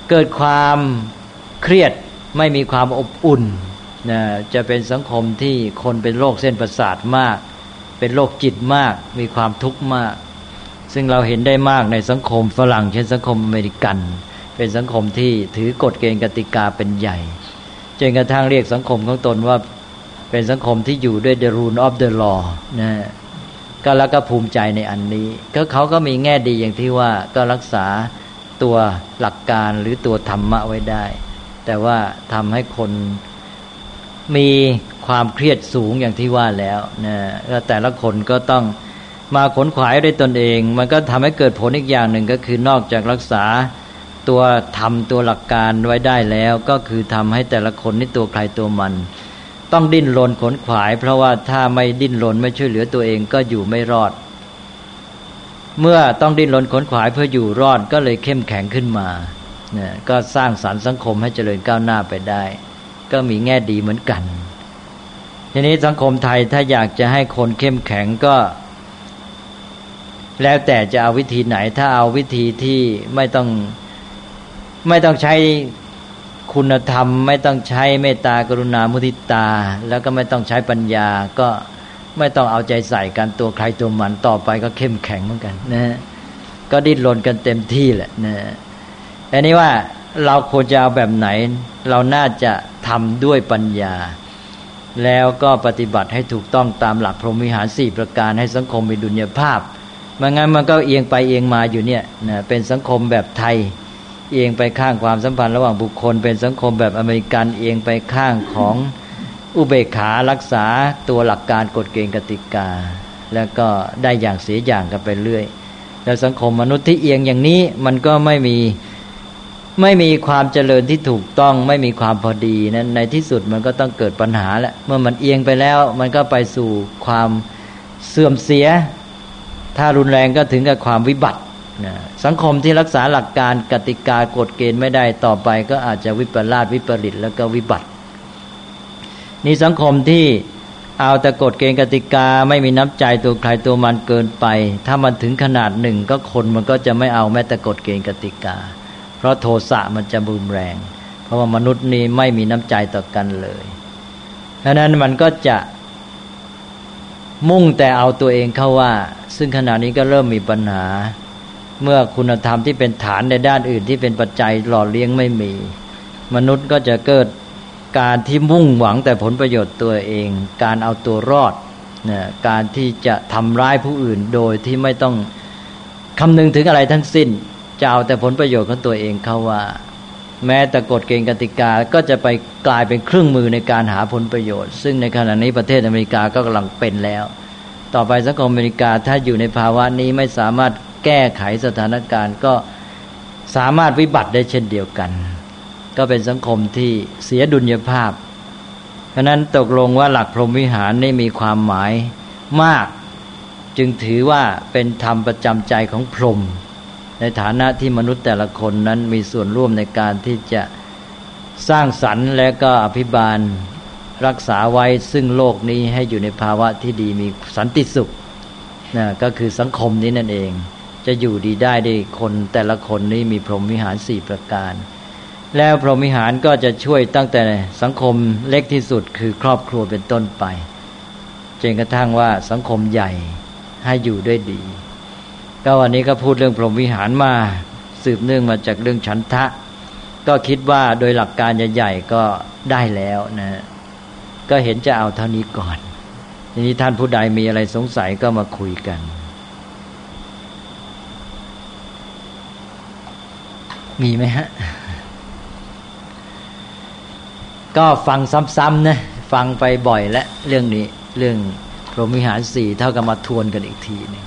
เกิดความเครียดไม่มีความอบอุ่นนะจะเป็นสังคมที่คนเป็นโรคเส้นประสาทมาก เป็นโรคจิตมาก มีความทุกข์มาก ซึ่งเราเห็นได้มากในสังคมฝรั่ง เช่นสังคมอเมริกัน เป็นสังคมที่ถือกฎเกณฑ์กติกาเป็นใหญ่จนกระทั่งเรียกสังคมของตนว่าเป็นสังคมที่อยู่ด้วย the rule of the law นะก็แล้วก็ภูมิใจในอันนี้ ก็เขาก็มีแง่ดีอย่างที่ว่าก็รักษาตัวหลักการหรือตัวธรรมะไว้ได้ แต่ว่าทำให้คนมี ความเครียดสูงอย่างที่ว่าแล้วนะแต่ละคนก็ต้องมาขนขวายด้วยตนเอง มันก็ทำให้เกิดผลอีกอย่างหนึ่งก็คือนอกจากรักษาตัวทำตัวหลักการไว้ได้แล้ว ก็คือทำให้แต่ละคนนี่ตัวใครตัวมัน ต้องดิ้นรนขนขวาย เพราะว่าถ้าไม่ดิ้นรนไม่ช่วยเหลือตัวเองก็อยู่ไม่รอด เมื่อต้องดิ้นรนขนขวายเพื่ออยู่รอดก็เลยเข้มแข็งขึ้นมาเนี่ยก็สร้างสารรค์สังคมให้เจริญก้าวหน้าไปได้ ก็มีแง่ดีเหมือนกัน ทีนี้สังคมไทยถ้าอยากจะให้คนเข้มแข็งก็ แล้วแต่จะเอาวิธีไหน ถ้าเอาวิธีที่ไม่ต้องไม่ต้องใช้คุณธรรม ไม่ต้องใช้เมตตากรุณามุทิตา แล้วก็ไม่ต้องใช้ปัญญา ก็ไม่ต้องเอาใจใส่กันตัวใครตัวมันต่อไปก็เข้มแข็งเหมือนกันนะก็ดิ้นรนกันเต็มที่แหละนะอันนี้ว่าเราควรจะเอาแบบไหน เราน่าจะทำด้วยปัญญา แล้วก็ปฏิบัติให้ถูกต้องตามหลักพรหมวิหารสี่ประการให้สังคมมีดุลยภาพไม่งั้นมันก็เอียงไปเอียงมาอยู่เนี่ยนะเป็นสังคมแบบไทย เอียงไปข้างความสัมพันธ์ระหว่างบุคคล เป็นสังคมแบบอเมริกันเอียงไปข้างของอุเบกขารักษาตัวหลักการกฎเกณฑ์กติกา แล้วก็ได้อย่างเสียอย่างกันไปเรื่อย แล้วสังคมมนุษย์ที่เอียงอย่างนี้มันก็ไม่มี ไม่มีความเจริญที่ถูกต้อง ไม่มีความพอดีนั้นในที่สุดมันก็ต้องเกิดปัญหาแหละเมื่อมันเอียงไปแล้ว มันก็ไปสู่ความเสื่อมเสีย ถ้ารุนแรงก็ถึงกับความวิบัตินะสังคมที่รักษาหลักการกติกากฎเกณฑ์ไม่ได้ต่อไป ก็อาจจะวิปลาสวิปริตแล้วก็วิบัตินี่สังคมที่เอาแต่กฎเกณฑ์กติกาไม่มีน้ำใจตัวใครตัวมันเกินไป ถ้ามันถึงขนาดหนึ่งก็คนมันก็จะไม่เอาแม้แต่กฎเกณฑ์กติกา เพราะโทสะมันจะบุมแรง เพราะว่ามนุษย์นี้ไม่มีน้ำใจต่อกันเลยดังนั้นมันก็จะมุ่งแต่เอาตัวเองเข้าว่า ซึ่งขณะนี้ก็เริ่มมีปัญหา เมื่อคุณธรรมที่เป็นฐานในด้านอื่นที่เป็นปัจจัยหล่อเลี้ยงไม่มี มนุษย์ก็จะเกิดการที่มุ่งหวังแต่ผลประโยชน์ตัวเอง การเอาตัวรอดนะการที่จะทำร้ายผู้อื่นโดยที่ไม่ต้องคำนึงถึงอะไรทั้งสิ้น จะเอาแต่ผลประโยชน์ของตัวเองเขาว่า แม้แต่กฎเกณฑ์กติกาก็จะไปกลายเป็นเครื่องมือในการหาผลประโยชน์ ซึ่งในขณะนี้ประเทศอเมริกาก็กำลังเป็นแล้ว ต่อไปสังคมอเมริกาถ้าอยู่ในภาวะนี้ไม่สามารถแก้ไขสถานการณ์ก็สามารถวิบัติได้เช่นเดียวกัน ก็เป็นสังคมที่เสียดุลยภาพ เพราะนั้นตกลงว่าหลักพรหมวิหารนี่มีความหมายมาก จึงถือว่าเป็นธรรมประจำใจของพรหม ในฐานะที่มนุษย์แต่ละคนนั้นมีส่วนร่วมในการที่จะสร้างสรรค์และก็อภิบาลรักษาไว้ซึ่งโลกนี้ให้อยู่ในภาวะที่ดีมีสันติสุขนะก็คือสังคมนี้นั่นเอง จะอยู่ดีได้ด้วยคนแต่ละคนนี้มีพรหมวิหารสี่ประการ แล้วพรหมวิหารก็จะช่วยตั้งแต่สังคมเล็กที่สุดคือครอบครัวเป็นต้นไปจนกระทั่งว่าสังคมใหญ่ให้อยู่ด้วยดี ก็วันนี้ก็พูดเรื่องพรหมวิหารมาสืบเนื่องมาจากเรื่องฉันทะ ก็คิดว่าโดยหลักการใหญ่ๆก็ได้แล้วนะก็เห็นจะเอาเท่านี้ก่อน ทีนี้ท่านผู้ใดมีอะไรสงสัยก็มาคุยกัน มีไหมฮะ ก็ฟังซ้ำๆนะฟังไปบ่อยและเรื่องนี้ เรื่องพรหมวิหารสี่เท่ากับมาทวนกันอีกทีนึง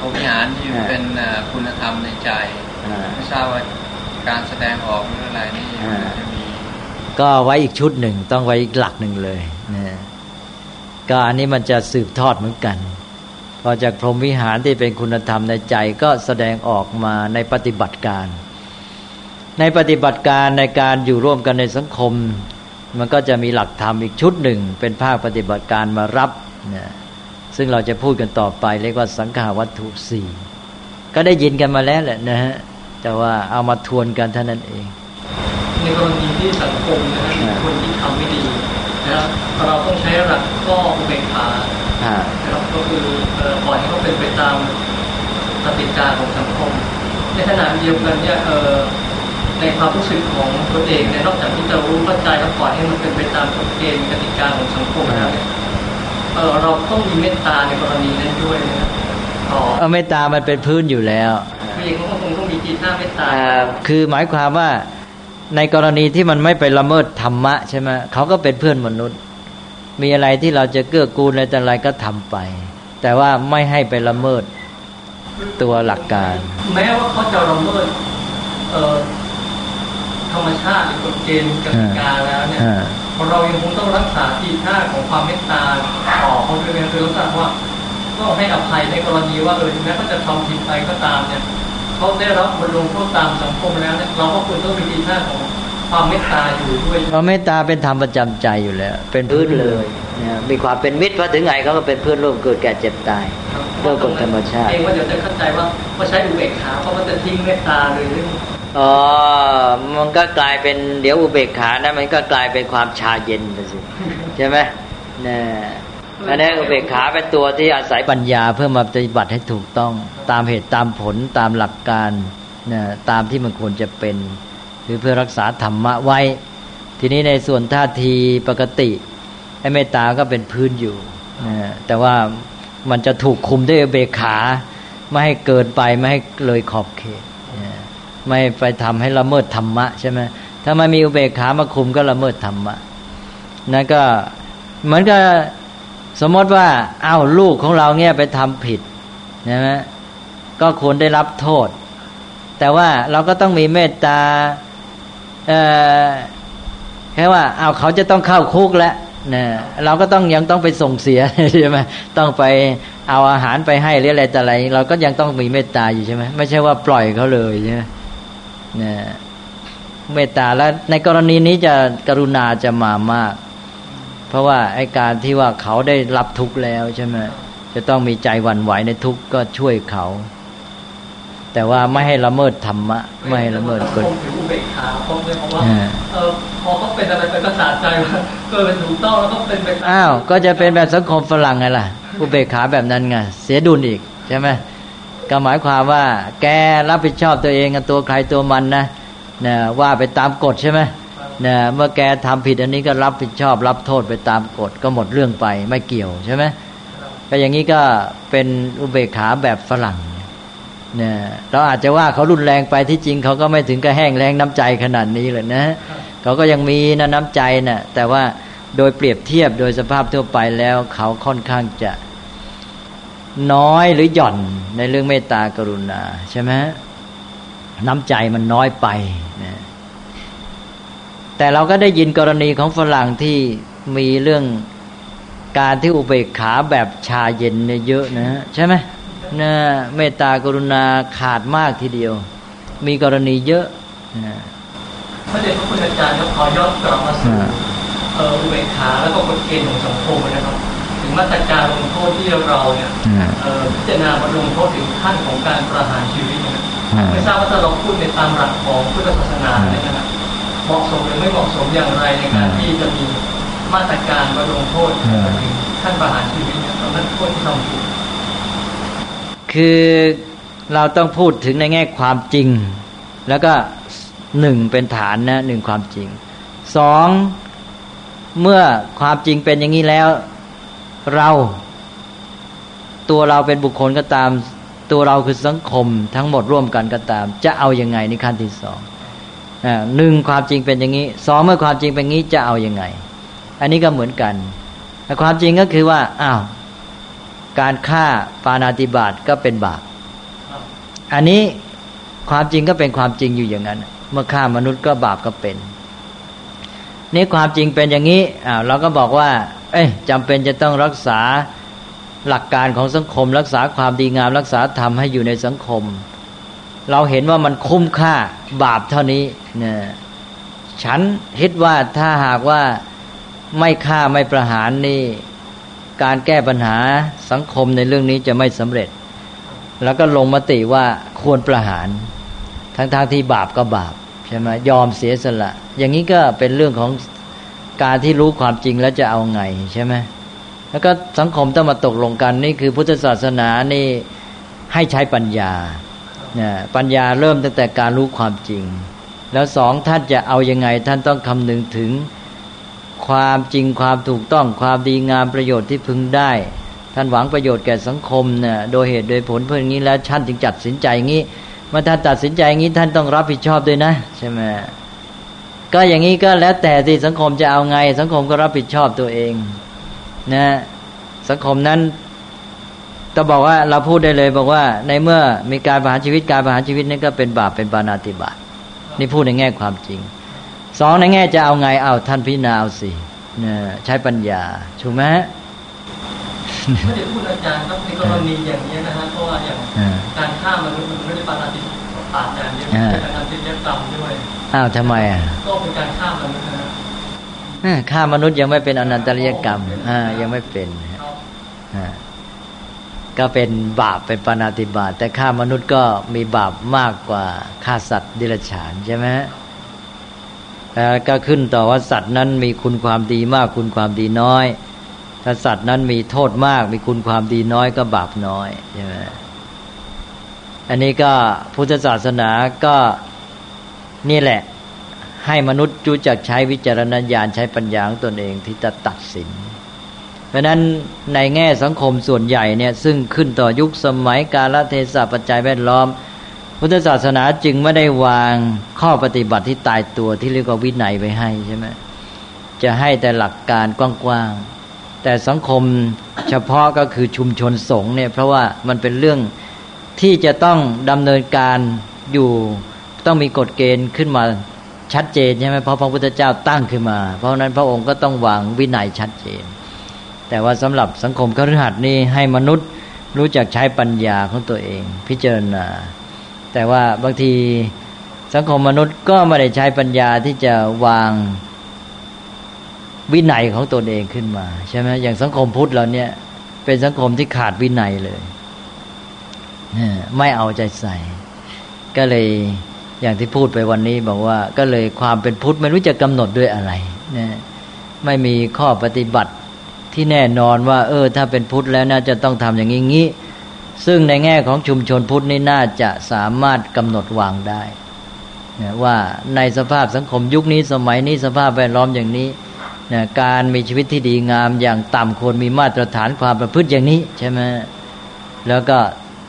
พรหมิหารที่เป็นคุณธรรมในใจไม่ทราบว่าการแสดงออกเรื่องอะไรนี่จะมี ก็ไว้อีกชุดหนึ่งต้องไว้อีกหลักหนึ่งเลยนะก็อันนี้มันจะสืบทอดเหมือนกัน พอจากพรหมวิหารที่เป็นคุณธรรมในใจก็แสดงออกมาในปฏิบัติการ ในปฏิบัติการในการอยู่ร่วมกันในสังคม มันก็จะมีหลักธรรมอีกชุดหนึ่ง เป็นภาคปฏิบัติการมารับนะ ซึ่งเราจะพูดกันต่อไป เรียกว่าสังขาวัตถุสี่ก็ได้ยินกันมาแล้วแหละนะฮะแต่ว่าเอามาทวนกันเท่านั้นเอง ในกรณีที่สังคมนะฮะคนที่ทำไม่ดีนะครับเราต้องใช้หลักข้ออุเบกขานะครับก็คือปล่อยให้เขาเป็นไปตามปฏิกาของสังคม ในขณะเดียวกันเนี่ยในความรู้สึกของตัวเองเนี่ยนอกจากที่จะรู้เข้าใจแล้วปล่อยให้มันเป็นไปตามกฎเกณฑ์กติกาของสังคมแล้วเนี่ย เออเราต้องมีเมตตาในกรณีนั้นด้วยนะอ๋อเมตตามันเป็นพื้นอยู่แล้วคืออย่างก็คงต้องมีจีท่าเมตตาคือหมายความว่าในกรณีที่มันไม่ไปละเมิดธรรมะใช่ไหมเขาก็เป็นเพื่อนมนุษย์ มีอะไรที่เราจะเกื้อกูลอะไรแต่อะไรก็ทำไป แต่ว่าไม่ให้ไปละเมิดตัวหลักการ แม้ว่าเขาจะละเมิดเออธรรมชาติหรือกฎเกณฑ์กติกาแล้วเนี่ย เรายังคงต้องรักษาทีท่าของความเมตตาต่อคนอื่นคือรู้สึกว่าก็ให้อภัยในกรณีว่าเออถึงแม้เขาจะทำผิดไปก็ตามเนี่ยเขาได้รับบทลงโทษตามสังคมแล้วเนี่ยเราก็ควรต้องมีทีท่าของความเมตตาอยู่ด้วยความเมตตาเป็นธรรมประจำใจอยู่แล้ว เป็นพื้นเลยนะมีความเป็นมิตรพอถึงไงเขาก็เป็นเพื่อนร่วมเกิดแก่เจ็บตายเรื่องกฎธรรมชาติเองว่าเดี๋ยวจะเข้าใจว่าพอใช้อุเบกขาเพราะมันจะทิ้งเมตตาเลย อ๋อ มันก็กลายเป็นเดี๋ยวอุเบกขานะมันก็กลายเป็นความชาเย็นไปสิใช่ไหมนี่อันนี้อุเบกขาเป็นตัวที่อาศัยปัญญาเพื่อมาปฏิบัติให้ถูกต้อง ตามเหตุตามผลตามหลักการนะตามที่มันควรจะเป็นคือเพื่อรักษาธรรมะไว้ ทีนี้ในส่วนท่าทีปกติไอ้เมตตาก็เป็นพื้นอยู่นะแต่ว่ามันจะถูกคุมด้วยเบกขา ไม่ให้เกินไปไม่ให้เลยขอบเขต ไม่ไปทำให้ละเมิดธรรมะใช่ไหมถ้ามันมีอุเบกขามาคุมก็ละเมิดธรรมะนั่นก็เหมือนกับสมมติว่าเอาลูกของเราเนี่ยไปทำผิดใช่ไหมก็ควรได้รับโทษ แต่ว่าเราก็ต้องมีเมตตาเออแค่ว่าเอาเขาจะต้องเข้าคุกแล้วเนี่ยเราก็ต้องยังต้องไปส่งเสียใช่ไหมต้องไปเอาอาหารไปให้หรืออะไรแต่อะไร เราก็ยังต้องมีเมตตาอยู่ใช่ไหมไม่ใช่ว่าปล่อยเขาเลยใช่ไหม นี่ยเมตตาแล้วในกรณีนี้จะกรุณาจะมามาก เพราะว่าไอ้การที่ว่าเขาได้รับทุกข์แล้วใช่ไหมจะต้องมีใจหวั่นไหวในทุกข์ก็ช่วยเขา แต่ว่าไม่ให้ละเมิดธรรมะ ไม่ให้ละเมิดกฎถืออุเบกขาเพราะว่าเออพอเขาเป็นอะไรไปก็สาใจว่าเออเป็นถูกต้องแล้วก็เป็นไปอ้าวก็จะเป็นแบบสังคมฝรั่งไงล่ะอุเบกขาแบบนั้นไงเสียดุลอีกใช่ไหม ก็หมายความว่า แกรับผิดชอบตัวเองกับตัวใครตัวมันนะนะว่าไปตามกฎใช่ไหมนะเมื่อแกทำผิดอันนี้ก็รับผิดชอบ รับโทษไปตามกฎก็หมดเรื่องไปไม่เกี่ยวใช่ไหมก็อย่างนี้ก็เป็นอุเบกขาแบบฝรั่งเนี่ยเราอาจจะว่าเขารุนแรงไปที่จริงเขาก็ไม่ถึงกับแห้งแรงน้ำใจขนาดนี้เลยนะเขาก็ยังมีนะน้ำใจนะ่ะแต่ว่าโดยเปรียบเทียบโดยสภาพทั่วไปแล้ว เขาค่อนข้างจะ น้อยหรือหย่อนในเรื่องเมตตากรุณาใช่ไหมน้ำใจมันน้อยไปนะแต่เราก็ได้ยินกรณีของฝรั่งที่มีเรื่องการที่อุเบกขาแบบชาเย็นเนี่ยเยอะนะ ใช่ไหมนะเมตตากรุณาขาดมากทีเดียว มีกรณีเยอะนะพระเดชพระคุณอาจารย์ครับขอย้อนกลับมาสู่อุเบกขาแล้วก็กฎเกณฑ์ของสังคมนะครับ ถึงมาตรการลงโทษที่เราเนี่ยพิจารณามาลงโทษถึงขั้นของการประหารชีวิตนะไม่ทราบว่าถ้าเราพูดในตามหลักของพุทธศาสนาเนี่ยนะเหมาะสมหรือไม่เหมาะสมอย่างไรในการที่จะมีมาตรการมาลงโทษถึงขั้นประหารชีวิตเนี่ยตอนนั้นโทษที่ทำถูกคือเราต้องพูดถึงในแง่ความจริง แล้วก็หนึ่งเป็นฐานนะหนึ่งความจริงสองเมื่อความจริงเป็นอย่างนี้แล้ว เรา ตัวเราเป็นบุคคลก็ตาม ตัวเราคือสังคมทั้งหมดร่วมกันก็ตาม จะเอาอยัางไงในขั้นที่สองหนึ่งความจริงเป็นอย่างนี้สองเมื่อความจริงเป็นงี้จะเอาอยัางไง อันนี้ก็เหมือนกันแต่ความจริงก็คือว่าอ้าวการฆ่าปานาติบาตก็เป็นบาปอันนี้ความจริงก็เป็นความจริงอยู่อย่างนั้น เมื่อฆ่ามนุษย์ก็บาปก็เป็น นี่ความจริงเป็นอย่างนี้อ้าวเราก็บอกว่า เอ้ยจำเป็นจะต้องรักษาหลักการของสังคม รักษาความดีงาม รักษาธรรมให้อยู่ในสังคม เราเห็นว่ามันคุ้มค่าบาปเท่านี้เนี่ยฉันคิดว่าถ้าหากว่าไม่ฆ่าไม่ประหารนี่ การแก้ปัญหาสังคมในเรื่องนี้จะไม่สำเร็จ แล้วก็ลงมติว่าควรประหาร ทั้งๆทที่บาปก็บาปใช่ไหมยอมเสียสละ อย่างนี้ก็เป็นเรื่องของ การที่รู้ความจริงแล้วจะเอาไงใช่ไหมแล้วก็สังคมต้องมาตกลงกันนี่คือพุทธศาสนานี่ให้ใช้ปัญญาปัญญาเริ่มตั้งแต่การรู้ความจริง แล้วสองท่านจะเอาอยัางไง ท่านต้องคำนึงถึงความจริงความถูกต้องความดีงามประโยชน์ที่พึงได้ ท่านหวังประโยชน์แก่สังคมเนี่ยโดยเหตุโดยผลเพื่องนี้แล้วท่านจึงจัดสินใจงี้เมื่อท่านตัดสินใจงี้ท่านต้องรับผิดชอบด้วยนะ ใช่ไหม ก็อย่างนี้ก็แล้วแต่ที่สังคมจะเอาไง สังคมก็รับผิดชอบตัวเองนะสังคมนั้นก็บอกว่าเราพูดได้เลยบอกว่า ในเมื่อมีการประหารชีวิตการประหารชีวิตนี่ก็เป็นบาปเป็นปานาติบาตนี่พูดในแง่ความจริงสองในแง่จะเอาไงเอาท่านพิจารณาเอาสิเนี่ยใช้ปัญญาถูกไหมไม่ได้พูดอาจารย์ครับในกรณีอย่างนี้นะฮะเพราะว่าอย่างการฆ่ามนุษย์มันไม่ได้ปานาติ อาจารย์เนี่ยเป็นอนันตริยกรรมด้วยอ้าวทำไมอะก็เป็นการฆ่ามนุษย์นะฆ่ามนุษย์ยังไม่เป็นอนันตริยกรรมอ่ายังไม่เป็นอ่าก็เป็นบาปเป็นปานาติบาตแต่ฆ่ามนุษย์ก็มีบาปมากกว่าฆ่าสัตว์ดิลฉานใช่ไหมแล้วก็ขึ้นต่อว่าสัตว์นั้นมีคุณความดีมากคุณความดีน้อย ถ้าสัตว์นั้นมีโทษมาก มีคุณความดีน้อยก็บาปน้อยใช่ไหม อันนี้ก็พุทธศาสนาก็นี่แหละให้มนุษย์จูจักใช้วิจารณญาณใช้ปัญญาของตนเองที่จะตัดสิน เพราะนั้นในแง่สังคมส่วนใหญ่เนี่ยซึ่งขึ้นต่อยุคสมัยกาลเทศะปัจจัยแวดล้อม พุทธศาสนาจึงไม่ได้วางข้อปฏิบัติที่ตายตัวที่เรียกว่าวินัยไปให้ใช่ไหมจะให้แต่หลักการกว้างๆแต่สังคมเฉพาะก็คือชุมชนสงฆ์เนี่ยเพราะว่ามันเป็นเรื่อง ที่จะต้องดำเนินการอยู่ต้องมีกฎเกณฑ์ขึ้นมาชัดเจนใช่ไหมเพราะพระพุทธเจ้าตั้งขึ้นมา เพราะนั้นพระองค์ก็ต้องวางวินัยชัดเจน แต่ว่าสำหรับสังคมคฤหัสถ์นี่ให้มนุษย์รู้จักใช้ปัญญาของตัวเอง พิจารณา แต่ว่าบางทีสังคมมนุษย์ก็ไม่ได้ใช้ปัญญาที่จะวางวินัยของตนเองขึ้นมาใช่ไหมอย่างสังคมพุทธเราเนี่ยเป็นสังคมที่ขาดวินัยเลย ไม่เอาใจใส่ ก็เลยอย่างที่พูดไปวันนี้บอกว่า ก็เลยความเป็นพุทธไม่รู้จะกำหนดด้วยอะไรนะไม่มีข้อปฏิบัติที่แน่นอนว่า เออ ถ้าเป็นพุทธแล้วน่าจะต้องทำอย่างนี้งี้ซึ่งในแง่ของชุมชนพุทธนี่น่าจะสามารถกำหนดวางได้นะว่าในสภาพสังคมยุคนี้สมัยนี้สภาพแวดล้อมอย่างนี้นะการมีชีวิตที่ดีงามอย่างต่ำควรมีมาตรฐานความประพฤติอย่างนี้ใช่ไหมแล้วก็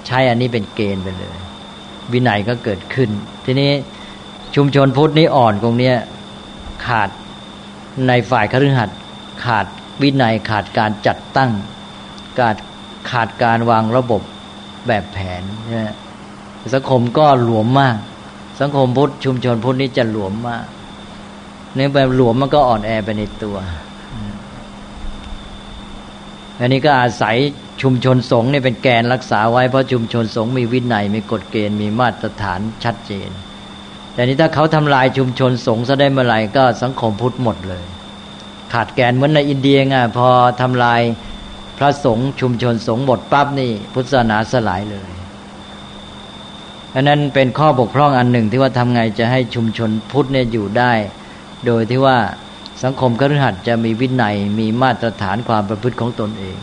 ใช้อันนี้เป็นเกณฑ์ไปเลย วินัยก็เกิดขึ้น ทีนี้ชุมชนพุทธนี้อ่อนตรงเนี้ยขาดในฝ่ายคฤหัสถ์ขาดวินัยขาดการจัดตั้ง ขาดขาดการวางระบบแบบแผนนะสังคมก็หลวมมาก สังคมพุทธชุมชนพุทธนี้จะหลวมมากเนี่ยแบบหลวมมันก็อ่อนแอไปในตัว อันนี้ก็อาศัย ชุมชนสงฆ์เนี่ยเป็นแกนรักษาไว้เพราะชุมชนสงฆ์มีวินัยมีกฎเกณฑ์มีมาตรฐานชัดเจน แต่นี้ถ้าเขาทำลายชุมชนสงฆ์ซะได้เมื่อไหร่ก็สังคมพุทธหมดเลย ขาดแกนเหมือนในอินเดียไงพอทำลายพระสงฆ์ชุมชนสงฆ์หมดปั๊บนี่พุทธศาสนาสลายเลยอันนั้นเป็นข้อบกพร่องอันหนึ่งที่ว่าทำไงจะให้ชุมชนพุทธเนี่ยอยู่ได้ โดยที่ว่าสังคมกฤหัสจะมีวินัยมีมาตรฐานความประพฤติของตนเอง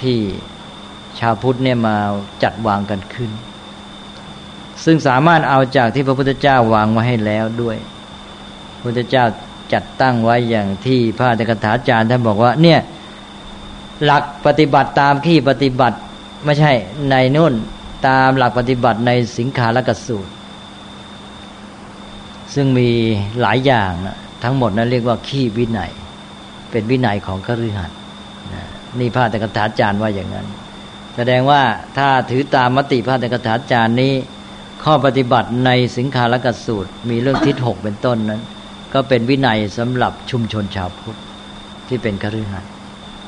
ที่ชาวพุทธเนี่ยมาจัดวางกันขึ้น ซึ่งสามารถเอาจากที่พระพุทธเจ้าวางมาให้แล้วด้วยพระพุทธเจ้าจัดตั้งไว้อย่างที่พระอัตถกถาจารย์ท่านบอกว่า เนี่ย หลักปฏิบัติตามที่ปฏิบัติไม่ใช่ในนู่นตามหลักปฏิบัติในสิงขาลกสูตร ซึ่งมีหลายอย่างทั้งหมดนั้นเรียกว่าขี้วินัย เป็นวินัยของคฤหัสถ์ นี่พระตกถาจารย์ว่าอย่างนั้น แสดงว่าถ้าถือตามมติพระตกถาจารย์นี้ ข้อปฏิบัติในสิงคาลกสูตร มีเรื่องทิศหกเป็นต้นนั้น ก็เป็นวินัยสำหรับชุมชนชาวพุทธที่เป็นคฤหัสถ์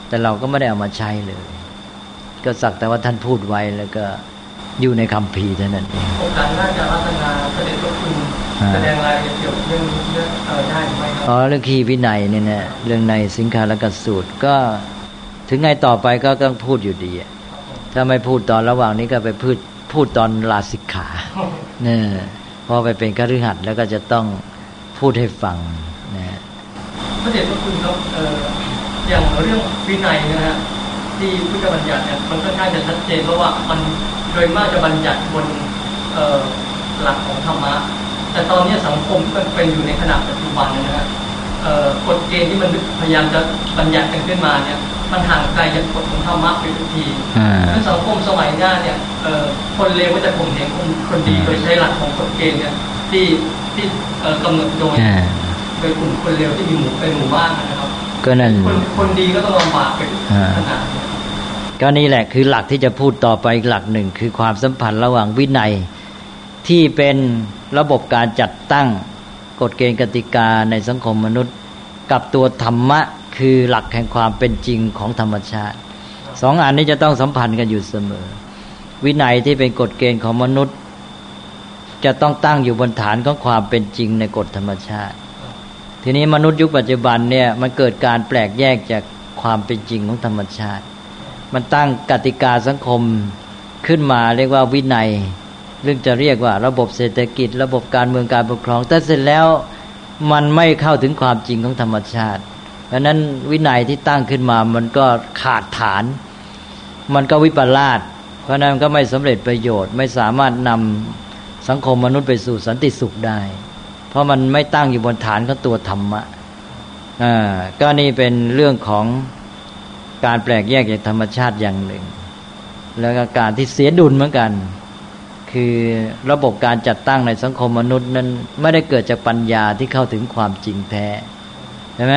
แต่เราก็ไม่ได้เอามาใช้เลย ก็สักแต่ว่าท่านพูดไว้แล้วก็อยู่ในคำพีเท่านั้นเองโอกาสน่าจะรัตนาเสด็จพระคุณแสดงรายละเอียดเกี่ยวกับเรื่องนี้ได้ไหมครับอ๋อเรื่องขีวินัยเนี่ยนะเรื่องในสิงคาลกสูตรก็ ถึงไงต่อไปก็ต้องพูดอยู่ดี ถ้าไม่พูดตอนระหว่างนี้ก็ไปพูดพูดตอนลาสิกขาเนี่ยพอไปเป็นกฤหัสแล้วก็จะต้องพูดให้ฟังนะพระเดชพระคุณครับอย่างเรื่องวินัยนะฮะที่พุทธบัญญัติเนี่ยมันค่อนข้างจะชัดเจนเพราะว่ามันโดยมากจะบัญญัติบนหลักของธรรมะ แต่ตอนนี้สังคมที่มันเป็นอยู่ในขณะปัจจุบันนะฮะกฎเกณฑ์ที่มันพยายามจะบัญญัติกันขึ้นมาเนี่ย มันห่างไกลจากกฎของธรรมะไปทุกทีในสังคมสมัยหน้าเนี่ยคนเลวก็จะข่มเหงคนคนดีโดยใช้หลักของกฎเกณฑ์เนี่ยที่ที่กำหนดโดยโดยกลุ่มคนเลวที่มีหมู่เป็นหมู่บ้านนะครับก็นั่นคนคนดีก็ต้องลำบากไปขนาดก็นี่แหละคือหลักที่จะพูดต่อไปอีกหลักหนึ่งคือความสัมพันธ์ระหว่างวินัย ที่เป็นระบบการจัดตั้งกฎเกณฑ์กติกาในสังคมมนุษย์ กับตัวธรรมะ คือหลักแห่งความเป็นจริงของธรรมชาติสองอันนี้จะต้องสัมพันธ์กันอยู่เสมอ วินัยที่เป็นกฎเกณฑ์ของมนุษย์ จะต้องตั้งอยู่บนฐานของความเป็นจริงในกฎธรรมชาติ ทีนี้มนุษย์ยุคปัจจุบันเนี่ยมันเกิดการแปลกแยกจากความเป็นจริงของธรรมชาติ มันตั้งกติกาสังคมขึ้นมาเรียกว่าวินัยเรื่องจะเรียกว่า ระบบเศรษฐกิจ ระบบการเมืองการปกครอง แต่เสร็จแล้วมันไม่เข้าถึงความจริงของธรรมชาติ เพราะนั้นวินัยที่ตั้งขึ้นมามันก็ขาดฐาน มันก็วิปลาสเพราะนั้นก็ไม่สำเร็จประโยชน์ ไม่สามารถนำสังคมมนุษย์ไปสู่สันติสุขได้ เพราะมันไม่ตั้งอยู่บนฐานของตัวธรรมะอ่าก็นี่เป็นเรื่องของการแปลกแยกจากธรรมชาติอย่างหนึ่ง แล้วก็การที่เสียดุลเหมือนกัน คือระบบการจัดตั้งในสังคมมนุษย์นั้นไม่ได้เกิดจากปัญญาที่เข้าถึงความจริงแท้ใช่ไหม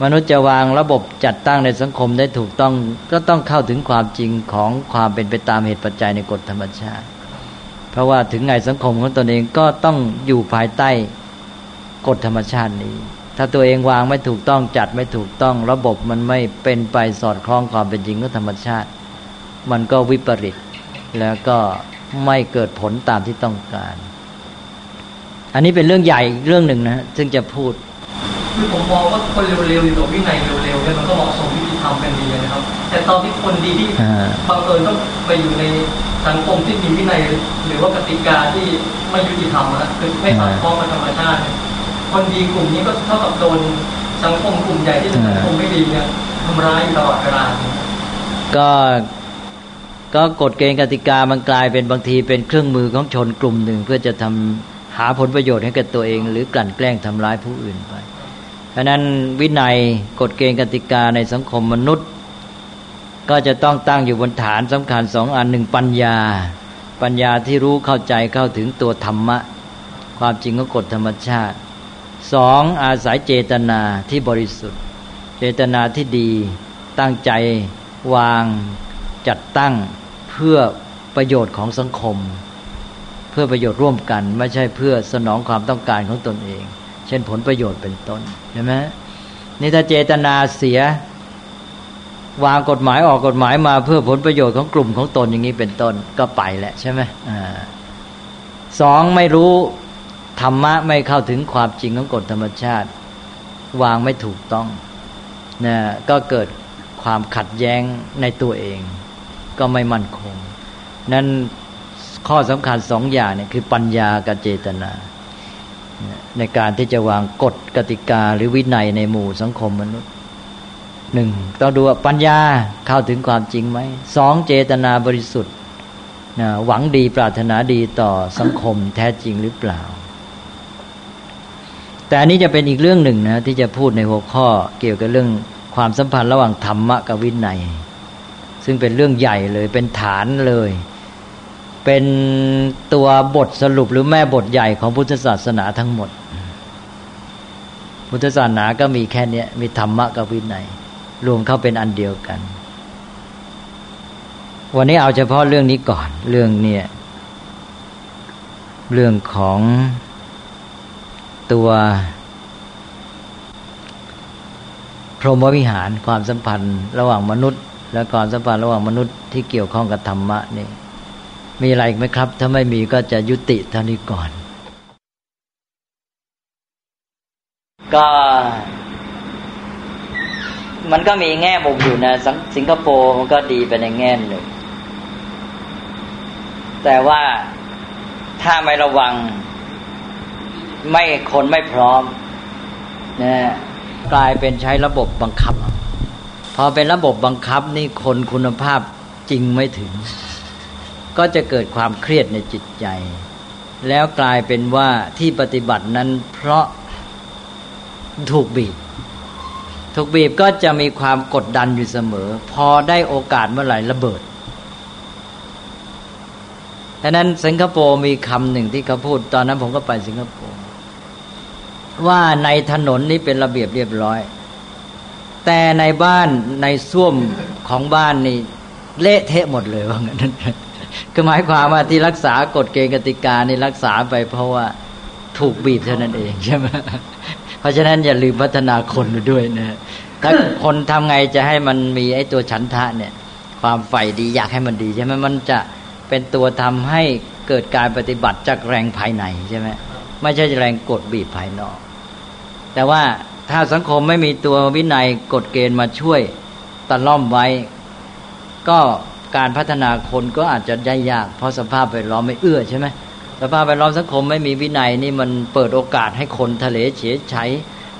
มนุษย์จะวางระบบจัดตั้งในสังคมได้ถูกต้องก็ต้องเข้าถึงความจริงของความเป็นไปตามเหตุปัจจัยในกฎธรรมชาติ เพราะว่าถึงไงสังคมของตนเองก็ต้องอยู่ภายใต้กฎธรรมชาตินี้ ถ้าตัวเองวางไม่ถูกต้องจัดไม่ถูกต้อง ระบบมันไม่เป็นไปสอดคล้องความเป็นจริงของธรรมชาติ มันก็วิปริตแล้วก็ไม่เกิดผลตามที่ต้องการ อันนี้เป็นเรื่องใหญ่เรื่องหนึ่งนะซึ่งจะพูด คือผมมองว่าคนเร็วๆอยู่กับวินัยเร็วๆเนี่ยมันก็เหมาะสมวิธีทำกันดีนะครับ แต่ตอนที่คนดีที่บังเอิญต้องไปอยู่ในสังคมที่มีวินัยหรือว่ากติกาที่ไม่ยุติธรรมนะคือไม่สอดคล้องกับธรรมชาติ คนดีกลุ่มนี้ก็เท่ากับโดนสังคมกลุ่มใหญ่ที่เป็นสังคมไม่ดีเนี่ยทำร้ายอยู่ตลอดเวลาก็ก็กฎเกณฑ์กติกามันกลายเป็นบางทีเป็นเครื่องมือของชนกลุ่มหนึ่ง เพื่อจะทำหาผลประโยชน์ให้กับตัวเอง หรือกลั่นแกล้งทำร้ายผู้อื่นไป เพราะนั้นวินัยกฎเกณฑ์กติกาในสังคมมนุษย์ ก็จะต้องตั้งอยู่บนฐานสำคัญสองอันหนึ่งปัญญา ปัญญาที่รู้เข้าใจเข้าถึงตัวธรรมะ ความจริงของกฎธรรมชาติสองอาศัยเจตนาที่บริสุทธิ์ เจตนาที่ดีตั้งใจวางจัดตั้งเพื่อประโยชน์ของสังคม เพื่อประโยชน์ร่วมกัน ไม่ใช่เพื่อสนองความต้องการของตนเอง ช่นผลประโยชน์เป็นต้นใช่ไหมนี่ถ้าเจตนาเสีย วางกฎหมายออกกฎหมายมาเพื่อผลประโยชน์ของกลุ่มของตนอย่างนี้เป็นต้นก็ไปแหละใช่ไหมอ่าสองไม่รู้ธรรมะไม่เข้าถึงความจริงของกฎธรรมชาติ วางไม่ถูกต้องนะก็เกิดความขัดแย้งในตัวเอง ก็ไม่มั่นคง นั้นข้อสำคัญสองอย่างเนี่ยคือปัญญากับเจตนา ในการที่จะวางกฎกติกาหรือวินัยในหมู่สังคมมนุษย์หนึ่งต้องดูว่าปัญญาเข้าถึงความจริงไหมสองเจตนาบริสุทธิ์หวังดีปรารถนาดีต่อสังคมแท้จริงหรือเปล่า แต่อันนี้จะเป็นอีกเรื่องหนึ่งนะที่จะพูดในหัวข้อเกี่ยวกับเรื่องความสัมพันธ์ระหว่างธรรมะกับวินัย ซึ่งเป็นเรื่องใหญ่เลยเป็นฐานเลย เป็นตัวบทสรุปหรือแม่บทใหญ่ของพุทธศาสนาทั้งหมด พุทธศาสนาก็มีแค่นี้มีธรรมะกับวินัย รวมเข้าเป็นอันเดียวกัน วันนี้เอาเฉพาะเรื่องนี้ก่อน เรื่องเนี่ยเรื่องของตัวพรหมวิหารความสัมพันธ์ ระหว่างมนุษย์ และความสัมพันธ์ระหว่างมนุษย์ที่เกี่ยวข้องกับธรรมะนี่ มีอะไรไหมครับ ถ้าไม่มีก็จะยุติเท่านี้ก่อน ก็ มันก็มีแง่มุมอยู่นะสิงคโปร์มันก็ดีไปในแง่หนึ่ง แต่ว่าถ้าไม่ระวัง ไม่คนไม่พร้อมนะกลายเป็นใช้ระบบบังคับ พอเป็นระบบบังคับนี่คนคุณภาพจริงไม่ถึง ก็จะเกิดความเครียดในจิตใจ แล้วกลายเป็นว่าที่ปฏิบัตินั้นเพราะถูกบีบถูกบีบก็จะมีความกดดันอยู่เสมอ พอได้โอกาสเมื่อไหร่ระเบิดดังนั้นสิงคโปร์มีคำหนึ่งที่เขาพูดตอนนั้นผมก็ไปสิงคโปร์ว่าในถนนนี้เป็นระเบียบเรียบร้อย แต่ในบ้านในส้วมของบ้านนี่เละเทะหมดเลยว่างั้น คือหมายความว่าที่รักษากฎเกณฑ์กติกานี่รักษาไปเพราะว่าถูกบีบเท่านั้นเองใช่ไหมเพราะฉะนั้นอย่าลืมพัฒนาคนด้วยนะถ้าคนทำไงจะให้มันมีไอ้ตัวฉันทะเนี่ย ความใฝ่ดีอยากให้มันดีใช่ไหมมันจะเป็นตัวทำให้เกิดการปฏิบัติจากแรงภายในใช่ไหมไม่ใช่แรงกดบีบภายนอก แต่ว่าถ้าสังคมไม่มีตัววินัยกฎเกณฑ์มาช่วยตะล่อมไว้ ก็ การพัฒนาคนก็อาจจะได้ยาก เพราะสภาพแวดล้อมไม่เอื้อใช่ไหมสภาพแวดล้อมสังคมไม่มีวินัยนี่มันเปิดโอกาสให้คนทะเลเฉยใช้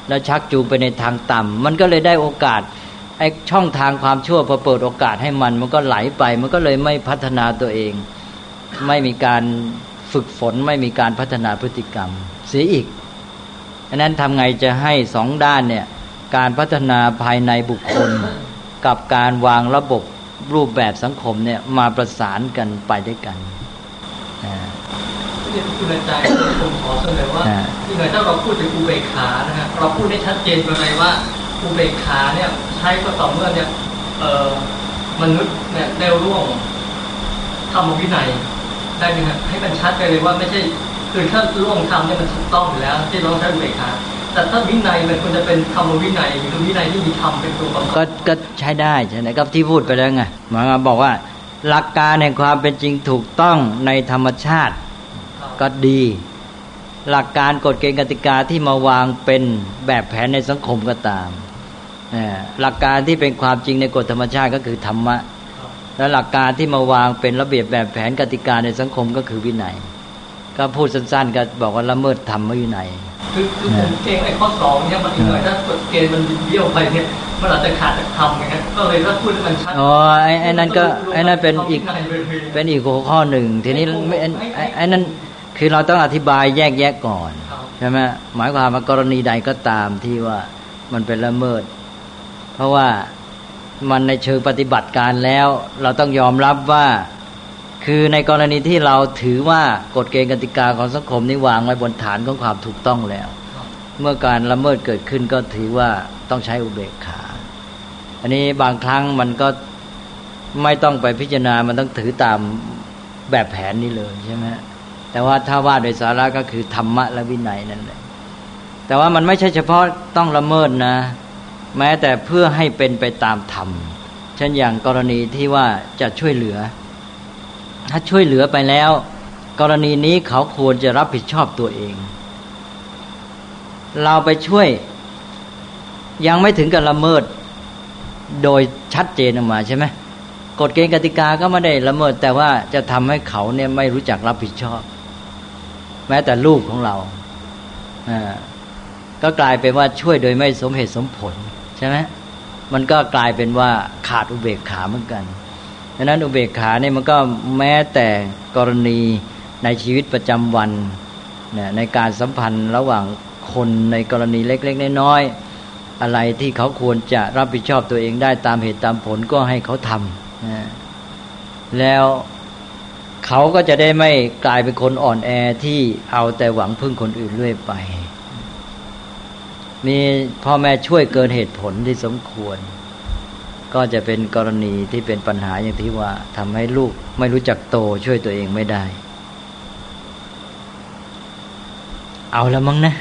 แล้วชักจูงไปในทางต่ำมันก็เลยได้โอกาสไอ้ช่องทางความชั่วพอเปิดโอกาสให้มัน มันก็ไหลไปมันก็เลยไม่พัฒนาตัวเอง ไม่มีการฝึกฝนไม่มีการพัฒนาพฤติกรรม เสียอีกอันนั้นทำไงจะให้สองด้านเนี่ยการพัฒนาภายในบุคคล กับการวางระบบ รูปแบบสังคมเนี่ยมาประสานกันไปด้วยกันที่คุณอาจารย์ผมขอเสนอว่าที่หน่อยถ้าเราพูดถึงอุเบกขานะฮะเราพูดได้ชัดเจนไปเลยว่าอุเบกขาเนี่ยใช้ก็ต่อเมื่อเนี่ยเออมนุษย์เนี่ยได้ร่วงทำวินัยได้ไหมครับให้มันชัดไปเลยว่าไม่ใช่คือถ้าร่วงทำเนี่ยมันถูกต้องอยู่แล้ว ที่เราใช้อุเบกขา แต่ถ้าวินัยมันควรจะเป็นธรรมวินัยคือวินัยที่มีธรรมเป็นตัวบังคับก็ก็ใช้ได้ใช่ไหมครับที่พูดไปแล้วไงหมายบอกว่า หลักการแห่งความเป็นจริงถูกต้องในธรรมชาติก็ดี หลักการกฎเกณฑ์กติกาที่มาวางเป็นแบบแผนในสังคมก็ตามหลักการที่เป็นความจริงในกฎธรรมชาติก็คือธรรมะและหลักการที่มาวางเป็นระเบียบแบบแผนกติกาในสังคมก็คือวินัย ก็พูดสั้นๆ ก็บอกว่าละเมิดธรรมวินัยคือคือผมเก่งไอ้ข้อสองเนี่ยมันอีกหน่อยถ้ากฎเกณฑ์มันเบี้ยวไปเนี่ยมันอาจจะขาดจากธรรมไงก็เลยถ้าพูดมันชัดอ๋อไอ้ไอ้นั่นก็ไอ้นั่นเป็นอีกเป็นอีกหัวข้อหนึ่งทีนี้ไอ้ไอ้นั่นคือเราต้องอธิบายแยกแยะก่อนใช่ไหมหมายความว่ากรณีใดก็ตามที่ว่ามันเป็นละเมิด เพราะว่ามันในเชิงปฏิบัติการแล้ว เราต้องยอมรับว่า คือในกรณีที่เราถือว่ากฎเกณฑ์กติกาของสังคมนี้วางไว้บนฐานของความถูกต้องแล้ว เมื่อการละเมิดเกิดขึ้นก็ถือว่าต้องใช้อุเบกขา อันนี้บางครั้งมันก็ไม่ต้องไปพิจารณา มันต้องถือตามแบบแผนนี้เลยใช่ไหมแต่ว่าถ้าว่าโดยสาระก็คือธรรมะและวินัยนั่นแหละ แต่ว่ามันไม่ใช่เฉพาะต้องละเมิดนะ แม้แต่เพื่อให้เป็นไปตามธรรมเช่นอย่างกรณีที่ว่าจะช่วยเหลือ ถ้าช่วยเหลือไปแล้ว กรณีนี้เขาควรจะรับผิดชอบตัวเอง เราไปช่วย ยังไม่ถึงกับละเมิด โดยชัดเจนออกมาใช่ไหมกฎเกณฑ์กติกาก็ไม่ได้ละเมิด แต่ว่าจะทำให้เขาเนี่ยไม่รู้จักรับผิดชอบ แม้แต่ลูกของเราอ่าก็กลายเป็นว่าช่วยโดยไม่สมเหตุสมผล ใช่ไหมมันก็กลายเป็นว่าขาดอุเบกขาเหมือนกัน ดังนั้นอุเบกขาเนี่ยมันก็แม้แต่กรณีในชีวิตประจำวันเนี่ยในการสัมพันธ์ระหว่างคนในกรณีเล็ก ๆ น้อยๆอะไรที่เขาควรจะรับผิดชอบตัวเองได้ตามเหตุตามผลก็ให้เขาทำนะแล้วเขาก็จะได้ไม่กลายเป็นคนอ่อนแอที่เอาแต่หวังพึ่งคนอื่นเรื่อยไป มีพ่อแม่ช่วยเกินเหตุผลที่สมควร ก็จะเป็นกรณีที่เป็นปัญหาอย่างที่ว่าทำให้ลูกไม่รู้จักโตช่วยตัวเองไม่ได้ เอาแล้วมั้งนะ